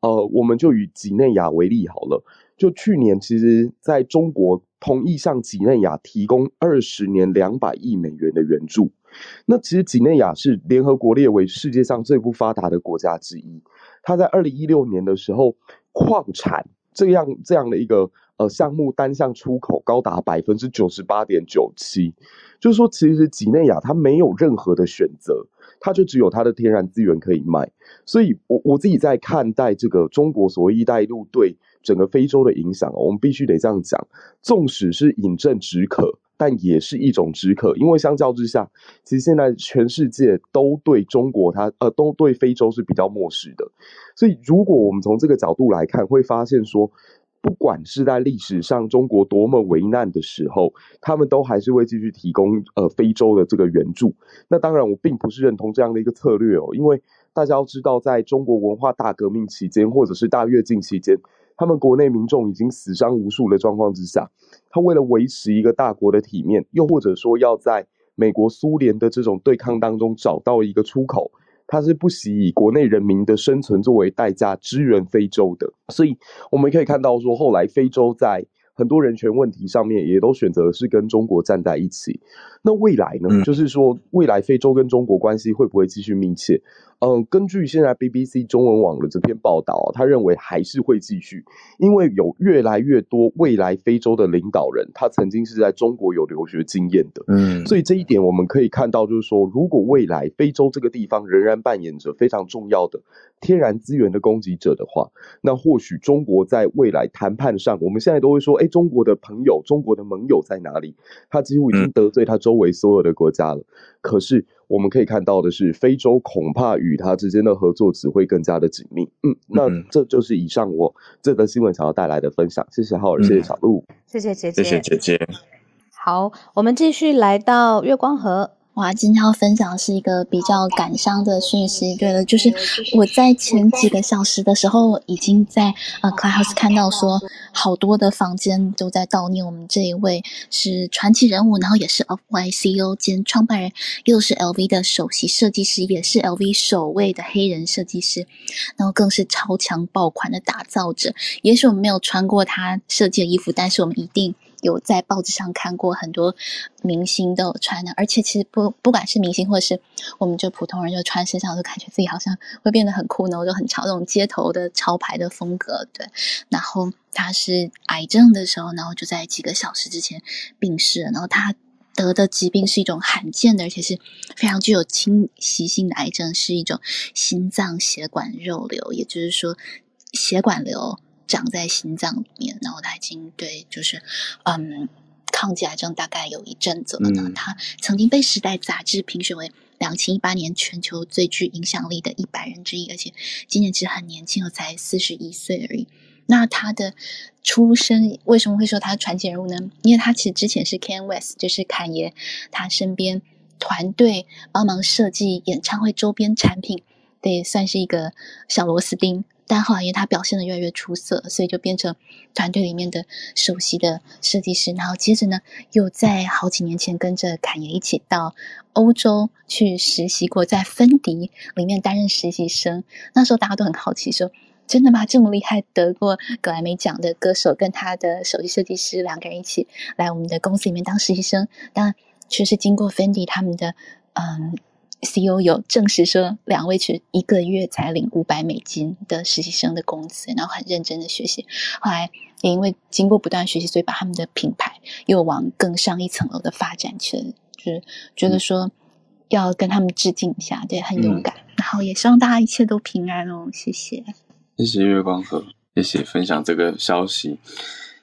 呃，我们就以几内亚为例好了。就去年，其实在中国同意向几内亚提供二十年两百亿美元的援助。那其实几内亚是联合国列为世界上最不发达的国家之一。它在二零一六年的时候，矿产这样这样的一个呃项目单项出口高达百分之九十八点九七，就是说其实几内亚它没有任何的选择，它就只有它的天然资源可以卖。所以我我自己在看待这个中国所谓“一带一路”对整个非洲的影响，我们必须得这样讲，纵使是饮鸩止渴。但也是一种止渴，因为相较之下，其实现在全世界都对中国它呃都对非洲是比较漠视的，所以如果我们从这个角度来看，会发现说，不管是在历史上中国多么危难的时候，他们都还是会继续提供呃非洲的这个援助。那当然，我并不是认同这样的一个策略哦，因为大家要知道，在中国文化大革命期间或者是大跃进期间。他们国内民众已经死伤无数的状况之下，他为了维持一个大国的体面，又或者说要在美国、苏联的这种对抗当中找到一个出口，他是不惜以国内人民的生存作为代价支援非洲的。所以我们可以看到说，后来非洲在很多人权问题上面也都选择是跟中国站在一起。那未来呢？嗯就是说，未来非洲跟中国关系会不会继续密切？嗯，根据现在 BBC 中文网的这篇报道，他认为还是会继续，因为有越来越多未来非洲的领导人，他曾经是在中国有留学经验的，嗯，所以这一点我们可以看到，就是说，如果未来非洲这个地方仍然扮演着非常重要的天然资源的供给者的话，那或许中国在未来谈判上，我们现在都会说，哎，中国的朋友、中国的盟友在哪里？他几乎已经得罪他周围所有的国家了。可是我们可以看到的是，非洲恐怕与他之间的合作只会更加的紧密。嗯，那这就是以上我这则新闻想要带来的分享。谢谢浩尔，谢谢小鹿，谢谢姐姐，谢谢姐姐。好，我们继续来到月光河。哇，今天要分享的是一个比较感伤的讯息。对了，就是我在前几个小时的时候，已经在呃 Clubhouse 看到说，好多的房间都在悼念我们这一位是传奇人物，然后也是 Off-White CEO 兼创办人，又是 LV 的首席设计师，也是 LV 首位的黑人设计师，然后更是超强爆款的打造者。也许我们没有穿过他设计的衣服，但是我们一定。有在报纸上看过很多明星都有穿的，而且其实不不管是明星或者是我们就普通人，就穿身上就感觉自己好像会变得很酷呢，我就很潮，那种街头的潮牌的风格。对，然后他是癌症的时候，然后就在几个小时之前病逝。然后他得的疾病是一种罕见的，而且是非常具有侵袭性的癌症，是一种心脏血管肉瘤，也就是说血管瘤。长在心脏里面，然后他已经对，就是嗯，抗击癌症大概有一阵子了呢。他曾经被《时代》杂志评选为两千一八年全球最具影响力的一百人之一，而且今年其实很年轻，才四十一岁而已。那他的出身为什么会说他传奇人物呢？因为他其实之前是 Ken West，就是侃爷他身边团队帮忙设计演唱会周边产品，对，算是一个小螺丝钉。但后来因为他表现的越来越出色，所以就变成团队里面的首席的设计师。然后接着呢，又在好几年前跟着侃爷一起到欧洲去实习过，在芬迪里面担任实习生。那时候大家都很好奇，说真的吗？这么厉害，得过格莱美奖的歌手，跟他的首席设计师两个人一起来我们的公司里面当实习生。但却是经过芬迪他们的嗯。CEO 有证实说，两位是一个月才领五百美金的实习生的工资，然后很认真的学习。后来也因为经过不断学习，所以把他们的品牌又往更上一层楼的发展去了。就是觉得说要跟他们致敬一下，对，很勇敢。然后也希望大家一切都平安哦，谢谢。谢谢月光河，谢谢分享这个消息。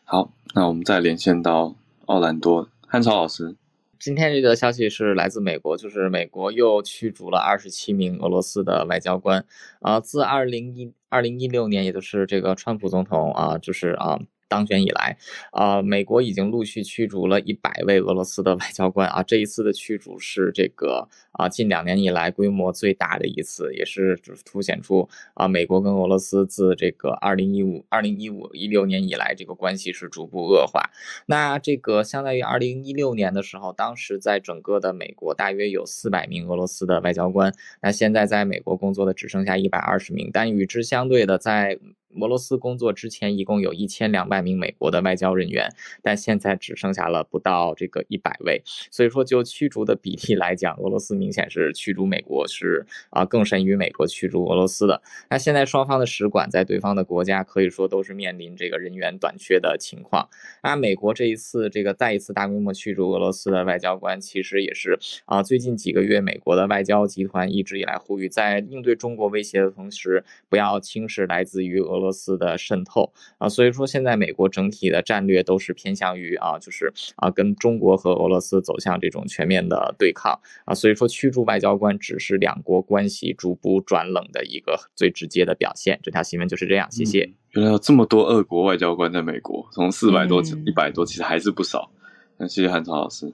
好，那我们再连线到奥兰多，汉超老师。今天这个消息是来自美国，就是美国又驱逐了二十七名俄罗斯的外交官。啊，自二零一二零一六年，也就是这个川普总统啊，就是啊。当选以来，啊，美国已经陆续驱逐了一百位俄罗斯的外交官啊。这一次的驱逐是这个啊近两年以来规模最大的一次，也是凸显出啊美国跟俄罗斯自这个二零一五、二零一五一六年以来这个关系是逐步恶化。那这个相当于二零一六年的时候，当时在整个的美国大约有四百名俄罗斯的外交官，那现在在美国工作的只剩下一百二十名，但与之相对的在。俄罗斯工作之前一共有一千两百名美国的外交人员，但现在只剩下了不到这个一百位。所以说，就驱逐的比例来讲，俄罗斯明显是驱逐美国是啊更甚于美国驱逐俄罗斯的。那现在双方的使馆在对方的国家可以说都是面临这个人员短缺的情况。那美国这一次这个再一次大规模驱逐俄罗斯的外交官，其实也是啊最近几个月美国的外交集团一直以来呼吁，在应对中国威胁的同时，不要轻视来自于俄。俄罗斯的渗透啊，所以说现在美国整体的战略都是偏向于啊，就是啊，跟中国和俄罗斯走向这种全面的对抗啊，所以说驱逐外交官只是两国关系逐步转冷的一个最直接的表现。这条新闻就是这样，谢谢。原来有这么多俄国外交官在美国，从四百多、一百多，其实还是不少。那谢谢韩超老师。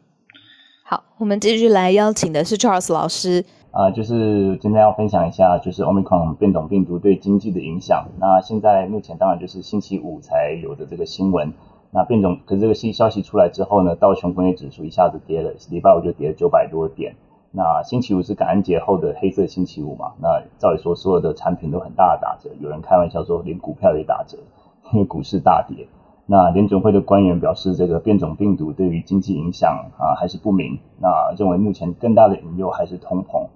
好，我们继续来邀请的是 Charles 老师。啊，就是今天要分享一下，就是 Omicron 变种病毒对经济的影响。那现在目前当然就是星期五才有的这个新闻。那变种，可是这个新消息出来之后呢，道琼工业指数一下子跌了，礼拜五就跌了九百多点。那星期五是感恩节后的黑色星期五嘛？那照理说所有的产品都很大的打折，有人开玩笑说连股票也打折，因为股市大跌。那联准会的官员表示，这个变种病毒对于经济影响啊还是不明。那认为目前更大的隐忧还是通膨。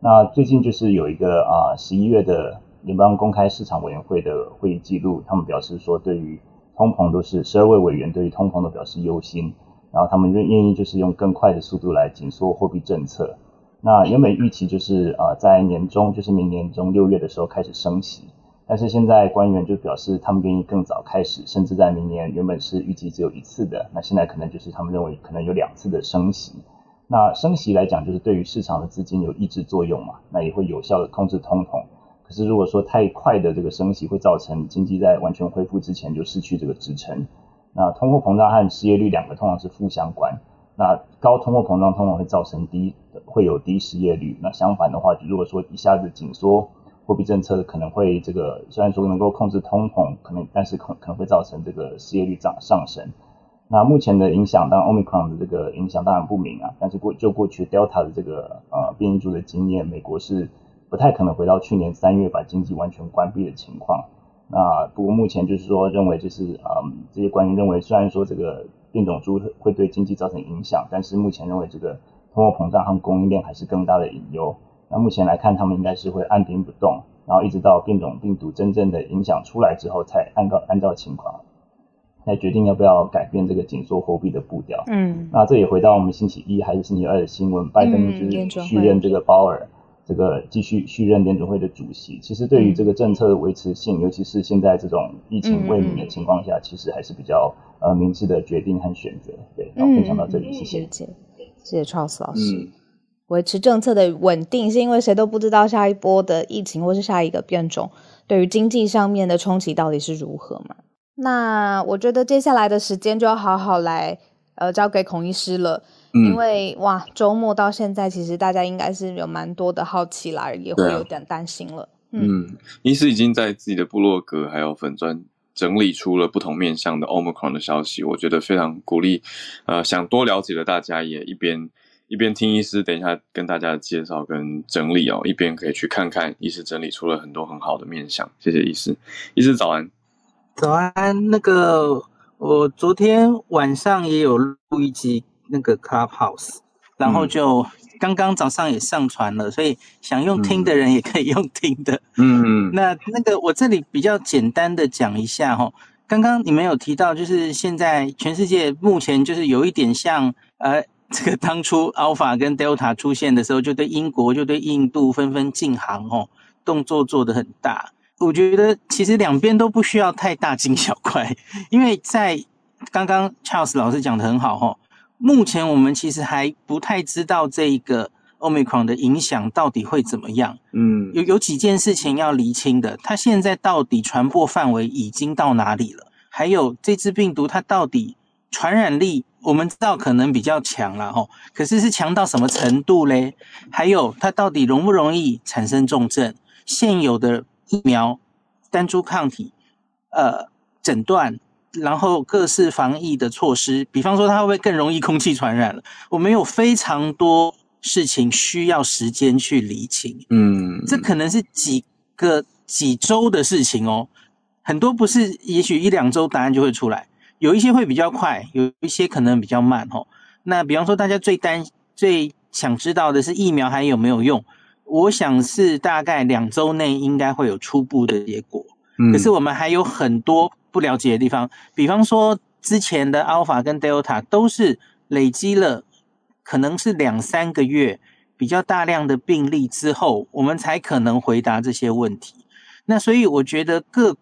那最近就是有一个啊十一月的联邦公开市场委员会的会议记录，他们表示说对于通膨都是十二位委员对于通膨都表示忧心，然后他们愿愿意就是用更快的速度来紧缩货币政策。那原本预期就是啊在年中就是明年中六月的时候开始升息，但是现在官员就表示他们愿意更早开始，甚至在明年原本是预计只有一次的，那现在可能就是他们认为可能有两次的升息。那升息来讲，就是对于市场的资金有抑制作用嘛，那也会有效的控制通膨。可是如果说太快的这个升息，会造成经济在完全恢复之前就失去这个支撑。那通货膨胀和失业率两个通常是负相关。那高通货膨胀通常会造成低会有低失业率。那相反的话，如果说一下子紧缩货币政策，可能会这个虽然说能够控制通膨，可能但是可可能会造成这个失业率涨上升。那目前的影响，当然 Omicron 的这个影响当然不明啊。但是过就过去 Delta 的这个呃变异株的经验，美国是。不太可能回到去年三月把经济完全关闭的情况。那不过目前就是说认为就是嗯这些官员认为虽然说这个变种株会对经济造成影响，但是目前认为这个通货膨胀和供应链还是更大的隐忧。那目前来看，他们应该是会按兵不动，然后一直到变种病毒真正的影响出来之后，才按照按照情况来决定要不要改变这个紧缩货币的步调。嗯，那这也回到我们星期一还是星期二的新闻，拜登就是续任这个鲍尔。这个继续续任联准会的主席，其实对于这个政策的维持性，尤其是现在这种疫情未明的情况下，其实还是比较呃明智的决定和选择。对，然后分享到这里，谢谢。谢谢 Charles 老师。维持政策的稳定，是因为谁都不知道下一波的疫情或是下一个变种对于经济上面的冲击到底是如何嘛？那我觉得接下来的时间就要好好来呃交给孔医师了。因为哇，周末到现在，其实大家应该是有蛮多的好奇啦，也会有点担心了。嗯，医师已经在自己的部落格还有粉砖整理出了不同面向的 Omicron 的消息，我觉得非常鼓励。呃，想多了解的大家也一边一边听医师等一下跟大家介绍跟整理哦，一边可以去看看医师整理出了很多很好的面向。谢谢医师，医师早安。早安，那个我昨天晚上也有录一集。那个 Clubhouse，然后就刚刚早上也上传了，所以想用听的人也可以用听的。嗯，那那个我这里比较简单的讲一下哈，刚刚你们有提到，就是现在全世界目前就是有一点像呃，这个当初 Alpha 跟 Delta 出现的时候，就对英国就对印度纷纷禁航哦，动作做得很大。我觉得其实两边都不需要太大惊小怪，因为在刚刚 Charles 老师讲的很好哈。目前我们其实还不太知道这一个 Omicron 的影响到底会怎么样。嗯，有有几件事情要厘清的，它现在到底传播范围已经到哪里了？还有这支病毒它到底传染力，我们知道可能比较强了吼，可是是强到什么程度嘞？还有它到底容不容易产生重症？现有的疫苗、单株抗体、呃诊断。然后各式防疫的措施，比方说它会不会更容易空气传染了？我们有非常多事情需要时间去理清。嗯，这可能是几个几周的事情哦，很多不是，也许一两周答案就会出来。有一些会比较快，有一些可能比较慢哦。那比方说大家最担最想知道的是疫苗还有没有用？我想是大概两周内应该会有初步的结果。嗯，可是我们还有很多。不了解的地方，比方说之前的 Alpha 跟 Delta 都是累积了可能是两三个月比较大量的病例之后，我们才可能回答这些问题。那所以我觉得各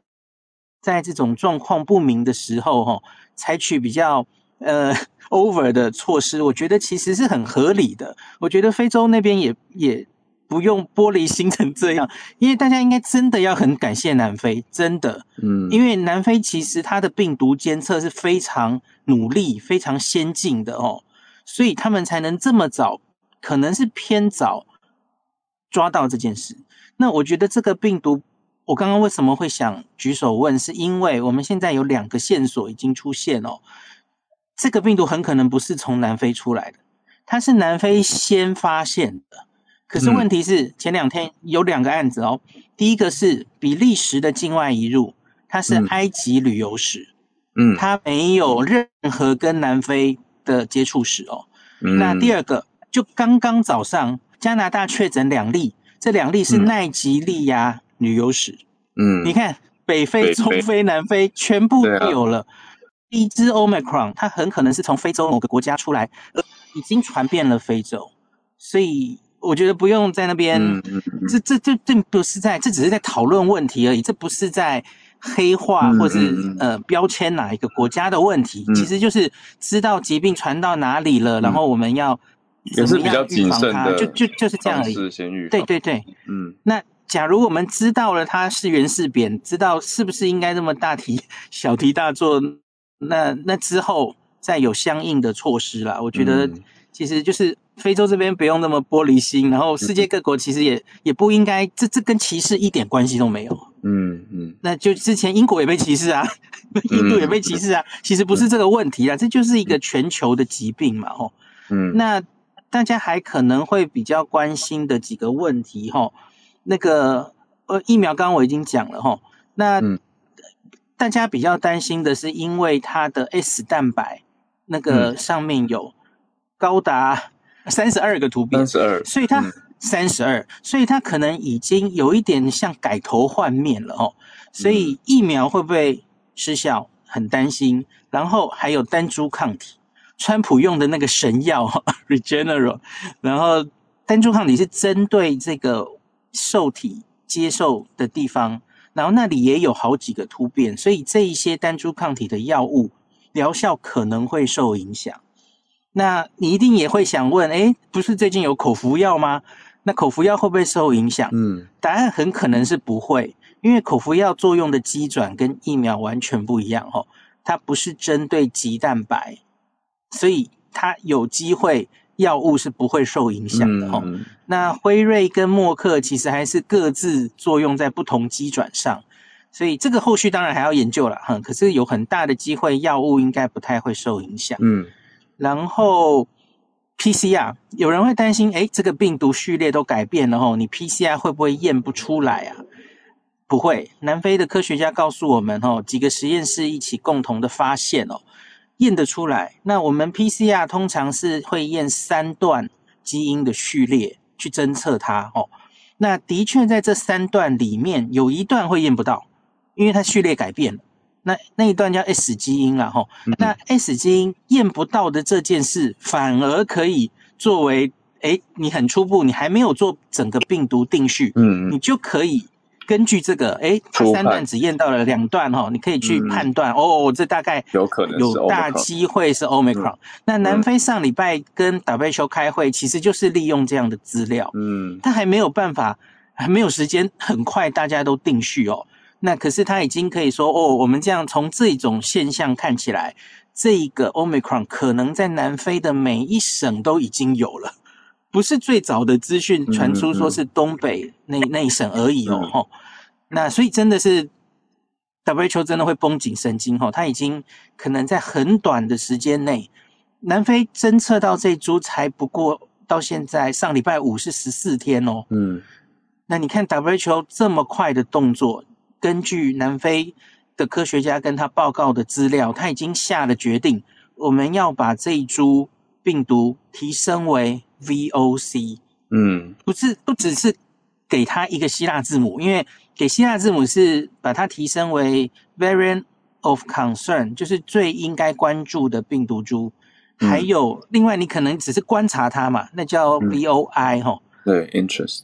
在这种状况不明的时候，哈，采取比较呃 over 的措施，我觉得其实是很合理的。我觉得非洲那边也也。不用玻璃心成这样，因为大家应该真的要很感谢南非，真的，嗯，因为南非其实它的病毒监测是非常努力、非常先进的哦，所以他们才能这么早，可能是偏早抓到这件事。那我觉得这个病毒，我刚刚为什么会想举手问，是因为我们现在有两个线索已经出现哦，这个病毒很可能不是从南非出来的，它是南非先发现的。可是问题是，前两天有两个案子哦。第一个是比利时的境外移入，它是埃及旅游史，嗯，它没有任何跟南非的接触史哦。那第二个，就刚刚早上加拿大确诊两例，这两例是嗯奈及利亚旅游史。嗯，你看，北非、中非、南非全部都有了。第一只 Omicron，它很可能是从非洲某个国家出来，呃，已经传遍了非洲，所以我觉得不用在那边，嗯嗯嗯。这这这这不是在，这只是在讨论问题而已，这不是在黑化嗯或是、呃标签哪一个国家的问题，嗯。其实就是知道疾病传到哪里了，然后我们要也是比较谨慎就就就是这样而已。是先预，对对对，嗯。那假如我们知道了它是圆是扁，知道是不是应该这么大题小题大做，那那之后再有相应的措施啦。我觉得嗯。其实就是非洲这边不用那么玻璃心，然后世界各国其实也也不应该，这这跟歧视一点关系都没有。嗯嗯。那就之前英国也被歧视啊，印度也被歧视啊，其实不是这个问题啊，这就是一个全球的疾病嘛，吼。嗯，那大家还可能会比较关心的几个问题吼，那个呃疫苗刚刚我已经讲了吼，那嗯。大家比较担心的是因为它的 S 蛋白那个嗯。上面有高达三十二个突变三，十二，所以它嗯三十二，所以它可能已经有一点像改头换面了哦。所以疫苗会不会失效，很担心。然后还有单株抗体，川普用的那个神药 Regeneron，然后单株抗体是针对这个受体接受的地方，然后那里也有好几个突变，所以这一些单株抗体的药物疗效可能会受影响。那你一定也会想问，诶，不是最近有口服药吗？那口服药会不会受影响？嗯答案很可能是不会，因为口服药作用的机转跟疫苗完全不一样哦，它不是针对肌蛋白，所以它有机会药物是不会受影响的哦。嗯那辉瑞跟默克其实还是各自作用在不同机转上，所以这个后续当然还要研究了哈。可是有很大的机会，药物应该不太会受影响。嗯然后 PCR 有人会担心，哎，这个病毒序列都改变了吼，你 PCR 会不会验不出来啊？不会，南非的科学家告诉我们，哦，几个实验室一起共同的发现哦，验得出来。那我们 PCR 通常是会验三段基因的序列去侦测它哦。那的确在这三段里面有一段会验不到，因为它序列改变了。那那一段叫 S 基因了哈，那 S 基因验不到的这件事，反而可以作为，哎，你很初步，你还没有做整个病毒定序，嗯你就可以根据这个，诶，它初判三段只验到了两段哈，你可以去嗯判断，哦，这大概有可能有大机会是 Omicron。那南非上礼拜跟 WHO 开会，其实就是利用这样的资料，嗯。他还没有办法，还没有时间，很快大家都定序哦。那可是他已经可以说哦，我们这样从这种现象看起来，这一个 Omicron 可能在南非的每一省都已经有了，不是最早的资讯传出说是东北那那一省而已哦。那所以真的是 WHO 真的会绷紧神经哦，他已经可能在很短的时间内，南非侦测到这株才不过到现在上礼拜五是十四天哦。嗯那你看 WHO 这么快的动作，根据南非的科学家跟他报告的资料，他已经下了决定，我们要把这一株病毒提升为 VOC，嗯。不是不只是给它一个希腊字母，因为给希腊字母是把它提升为 Variant of Concern，就是最应该关注的病毒株。嗯。还有另外，你可能只是观察它嘛，那叫嗯。VOI 哈、对 interest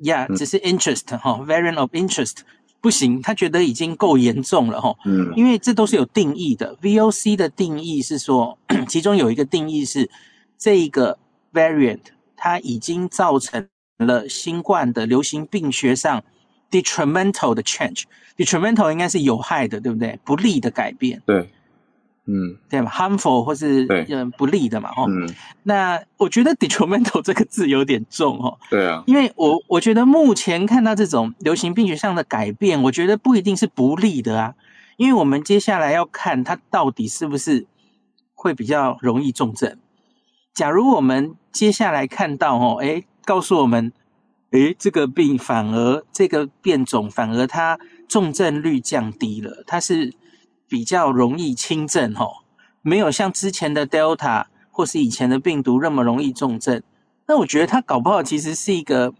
Yeah，只是 interest 哈、variant of interest 不行，他觉得已经够严重了哈、嗯因为这都是有定义的。VOC 的定义是说，其中有一个定义是这一个 variant 它已经造成了新冠的流行病学上 detrimental 的 change。detrimental 应该是有害的，对不对？不利的改变，对嗯。对吧？harmful 或是对。嗯不利的嘛，哈、嗯。那我觉得 detrimental 这个字有点重哦，对啊。因为我我觉得目前看到这种流行病学上的改变，我觉得不一定是不利的啊，因为我们接下来要看它到底是不是会比较容易重症。假如我们接下来看到哦，诶，告诉我们，诶，这个病反而这个变种反而它重症率降低了，它是比较容易轻症哦，没有像之前的 Delta 或是以前的病毒那么容易重症。那我觉得它搞不好其实是一个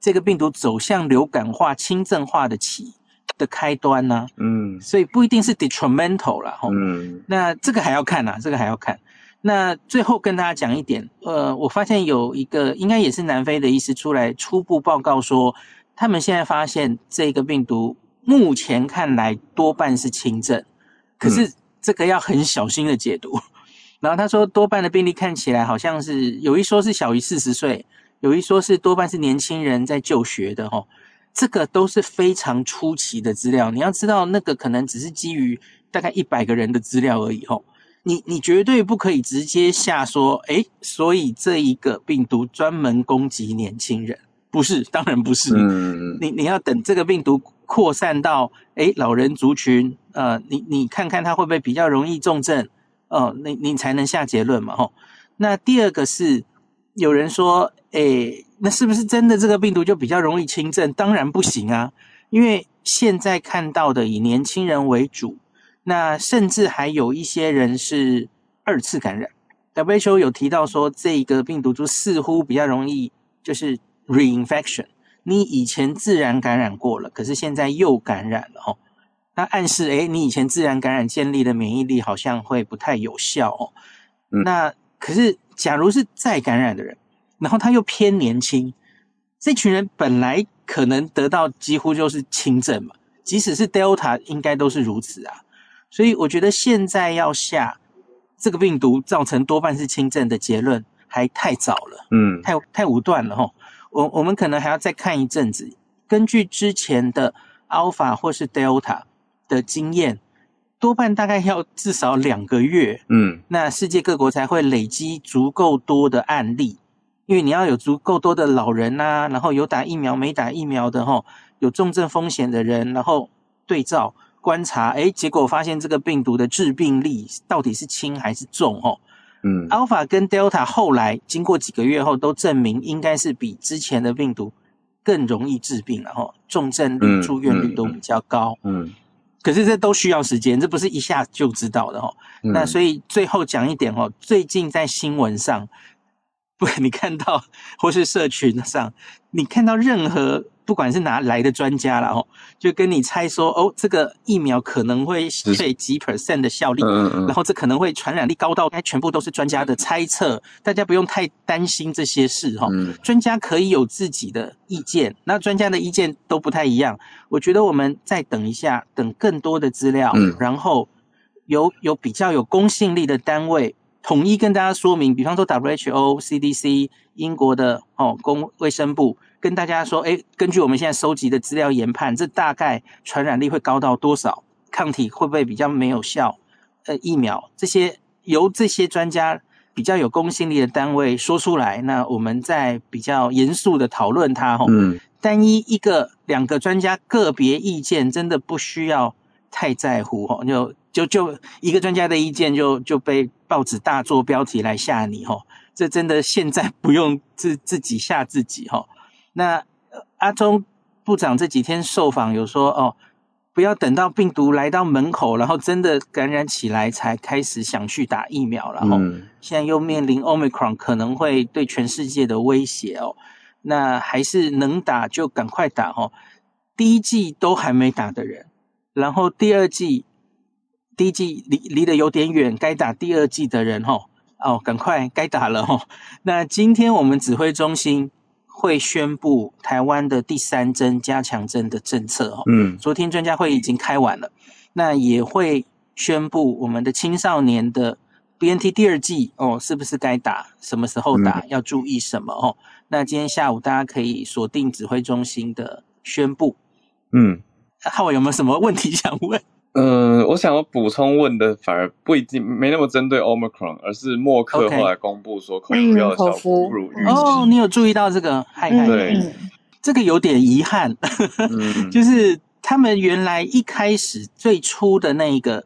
这个病毒走向流感化、轻症化的起的开端呢、嗯所以不一定是 detrimental 啦。吼。嗯那这个还要看啊，这个还要看。那最后跟大家讲一点，呃，我发现有一个应该也是南非的医师出来初步报告说，他们现在发现这个病毒目前看来多半是轻症，可是这个要很小心的解读。然后他说，多半的病例看起来好像是有一说是小于四十岁，有一说是多半是年轻人在就学的哈、哦。这个都是非常出奇的资料，你要知道，那个可能只是基于大概一百个人的资料而已哦。你你绝对不可以直接下说，诶，所以这一个病毒专门攻击年轻人，不是，当然不是。嗯你你要等这个病毒扩散到诶老人族群，呃，你你看看他会不会比较容易重症，哦、你你才能下结论嘛吼。那第二个是有人说，诶，那是不是真的这个病毒就比较容易轻症？当然不行啊，因为现在看到的以年轻人为主，那甚至还有一些人是二次感染。WHO 有提到说，这一个病毒株似乎比较容易就是 reinfection，你以前自然感染过了，可是现在又感染了哦。那暗示，诶，你以前自然感染建立的免疫力好像会不太有效哦。嗯那可是，假如是再感染的人，然后他又偏年轻，这群人本来可能得到几乎就是轻症嘛，即使是 Delta 应该都是如此啊。所以我觉得现在要下这个病毒造成多半是轻症的结论还太早了。嗯太太武断了哈。我我们可能还要再看一阵子，根据之前的 Alpha 或是 Delta 的经验，多半大概要至少两个月，嗯那世界各国才会累积足够多的案例，因为你要有足够多的老人呐、然后有打疫苗没打疫苗的哈，有重症风险的人，然后对照观察，诶，结果发现这个病毒的致病力到底是轻还是重哦。嗯 Alpha 跟 Delta 后来经过几个月后都证明，应该是比之前的病毒更容易治病，了哈重症率、嗯住院率嗯都比较高。嗯可是这都需要时间，这不是一下就知道的哈。嗯，那所以最后讲一点哦，最近在新闻上，不，你看到或是社群上，你看到任何不管是哪来的专家了，哦，就跟你猜说哦，这个疫苗可能会对几 percent 的效力，嗯嗯嗯然后这可能会传染力高到，该全部都是专家的猜测，大家不用太担心这些事哈、嗯专家可以有自己的意见，那专家的意见都不太一样。我觉得我们再等一下，等更多的资料，嗯然后有有比较有公信力的单位统一跟大家说明，比方说 WHO、CDC、英国的哦公卫生部跟大家说，诶，根据我们现在收集的资料研判，这大概传染力会高到多少，抗体会不会比较没有效？呃，疫苗这些由这些专家比较有公信力的单位说出来，那我们再比较严肃的讨论它吼。嗯单一一个两个专家个别意见，真的不需要太在乎吼，就就就一个专家的意见就就被报纸大做标题来吓你吼，这真的现在不用自自己吓自己吼。那呃阿中部长这几天受访有说哦，不要等到病毒来到门口，然后真的感染起来才开始想去打疫苗了吼。嗯现在又面临 Omicron 可能会对全世界的威胁哦，那还是能打就赶快打哦。第一季都还没打的人，然后第二季，第一季离离得有点远，该打第二季的人哦，哦，赶快该打了哦。那今天我们指挥中心会宣布台湾的第三针加强针的政策哦。嗯昨天专家会已经开完了，那也会宣布我们的青少年的 BNT 第二季哦，是不是该打，什么时候打，要注意什么哦。那今天下午大家可以锁定指挥中心的宣布。嗯。浩伟有没有什么问题想问？嗯，我想要补充问的反而不一定没那么针对 Omicron，而是默克后来公布说口服药的效果嗯口服。不如预期。哦，你有注意到这个？嗨嗨，对。嗯。这个有点遗憾，嗯。就是他们原来一开始最初的那个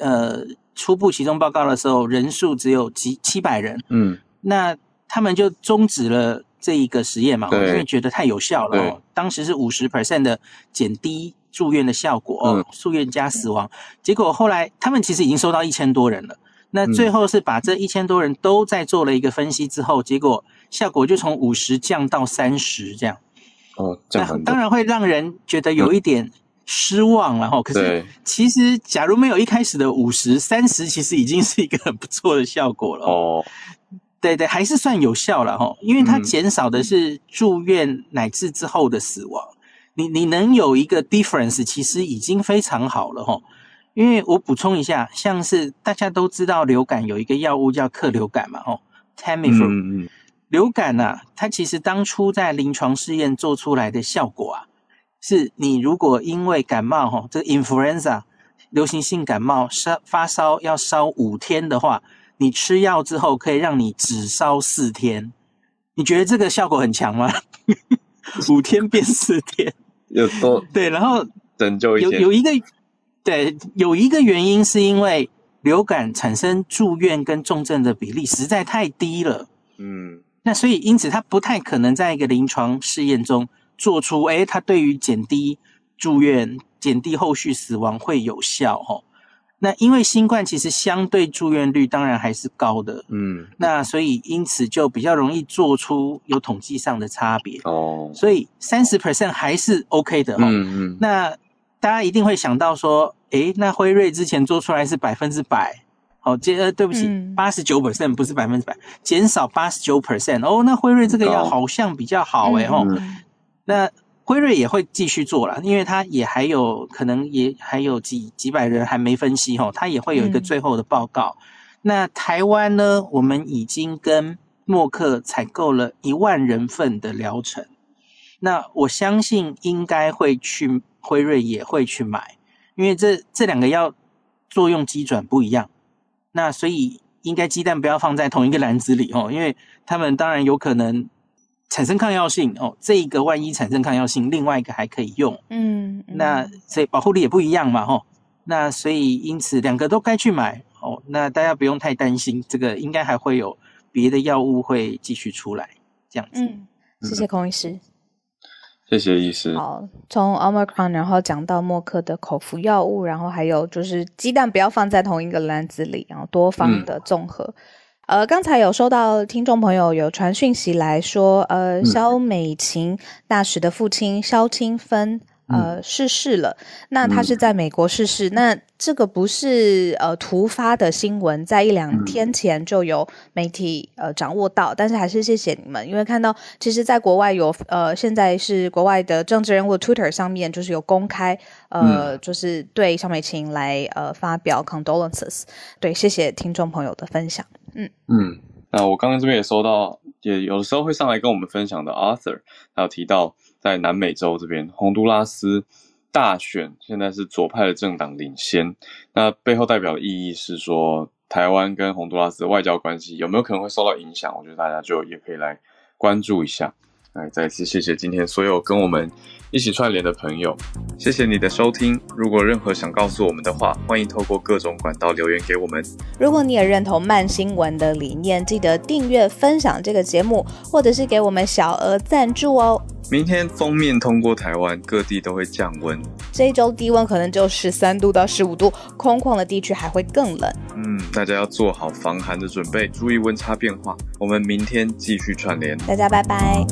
呃初步其中报告的时候，人数只有几七百人，嗯。那他们就终止了这一个实验嘛，因对为觉得太有效了、哦。当时是五十 percent 的减低住院的效果哦，嗯住院加死亡。结果后来他们其实已经收到一千多人了，那嗯最后是把这一千多人都在做了一个分析之后，结果效果就从五十降到三十这样。哦，这样很当然会让人觉得有一点失望了哈。可是其实假如没有一开始的五十、三十，其实已经是一个很不错的效果了。哦，对对，还是算有效了哈，因为它嗯减少的是住院乃至之后的死亡。你你能有一个 difference，其实已经非常好了哈。因为我补充一下，像是大家都知道流感有一个药物叫克流感嘛，哦，Tamiflu，、嗯嗯流感啊，它其实当初在临床试验做出来的效果啊，是你如果因为感冒哈，这个 influenza 流行性感冒烧发烧要烧五天的话，你吃药之后可以让你只烧四天。你觉得这个效果很强吗？五天变四天，有多对，然后拯救一些，有有一个对有一个原因是因为流感产生住院跟重症的比例实在太低了。嗯那所以因此它不太可能在一个临床试验中做出，哎，它对于减低住院、减低后续死亡会有效哦。那因为新冠其实相对住院率当然还是高的，嗯。那所以因此就比较容易做出有统计上的差别。哦，所以三十 percent 还是 OK 的哈、哦。嗯。嗯，那大家一定会想到说，诶，那辉瑞之前做出来是百分之百，哦，这呃对不起嗯，八十九 percent 不是百分之百，减少八十九 percent，哦，那辉瑞这个药好像比较好诶，哦，嗯。那辉瑞也会继续做了，因为它也还有可能也还有几几百人还没分析哈、哦，它也会有一个嗯最后的报告。那台湾呢，我们已经跟默克采购了一万人份的疗程，那我相信应该会去辉瑞也会去买，因为这这两个药作用机转不一样，那所以应该鸡蛋不要放在同一个篮子里哦，因为他们当然有可能产生抗药性哦，这一个万一产生抗药性，另外一个还可以用，嗯，嗯那所以保护力也不一样嘛吼，那所以因此两个都该去买哦，那大家不用太担心，这个应该还会有别的药物会继续出来，这样子。嗯，谢谢孔医师。谢谢医师。好，从 Omicron 然后讲到默克的口服药物，然后还有就是鸡蛋不要放在同一个篮子里，然后多方的综合。呃，刚才有收到听众朋友有传讯息来说，呃，萧美琴大使的父亲萧清芬。呃，逝世了。那他是在美国逝世。那这个不是呃突发的新闻，在一两天前就有媒体呃掌握到。但是还是谢谢你们，因为看到其实在国外有呃，现在是国外的政治人物 Twitter 上面就是有公开呃，就是对萧美琴来呃发表 condolences。对，谢谢听众朋友的分享。嗯嗯，那我刚刚这边也收到，也有的时候会上来跟我们分享的 Arthur，还有提到在南美洲这边，洪都拉斯大选现在是左派的政党领先，那背后代表的意义是说，台湾跟洪都拉斯的外交关系有没有可能会受到影响？我觉得大家就也可以来关注一下。来，再次谢谢今天所有跟我们一起串联的朋友，谢谢你的收听。如果任何想告诉我们的话，欢迎透过各种管道留言给我们。如果你也认同慢新闻的理念，记得订阅、分享这个节目，或者是给我们小额赞助哦。明天封面通过台湾，各地都会降温。这一周低温可能就十三度到十五度，空旷的地区还会更冷。嗯，大家要做好防寒的准备，注意温差变化。我们明天继续串联。大家拜拜。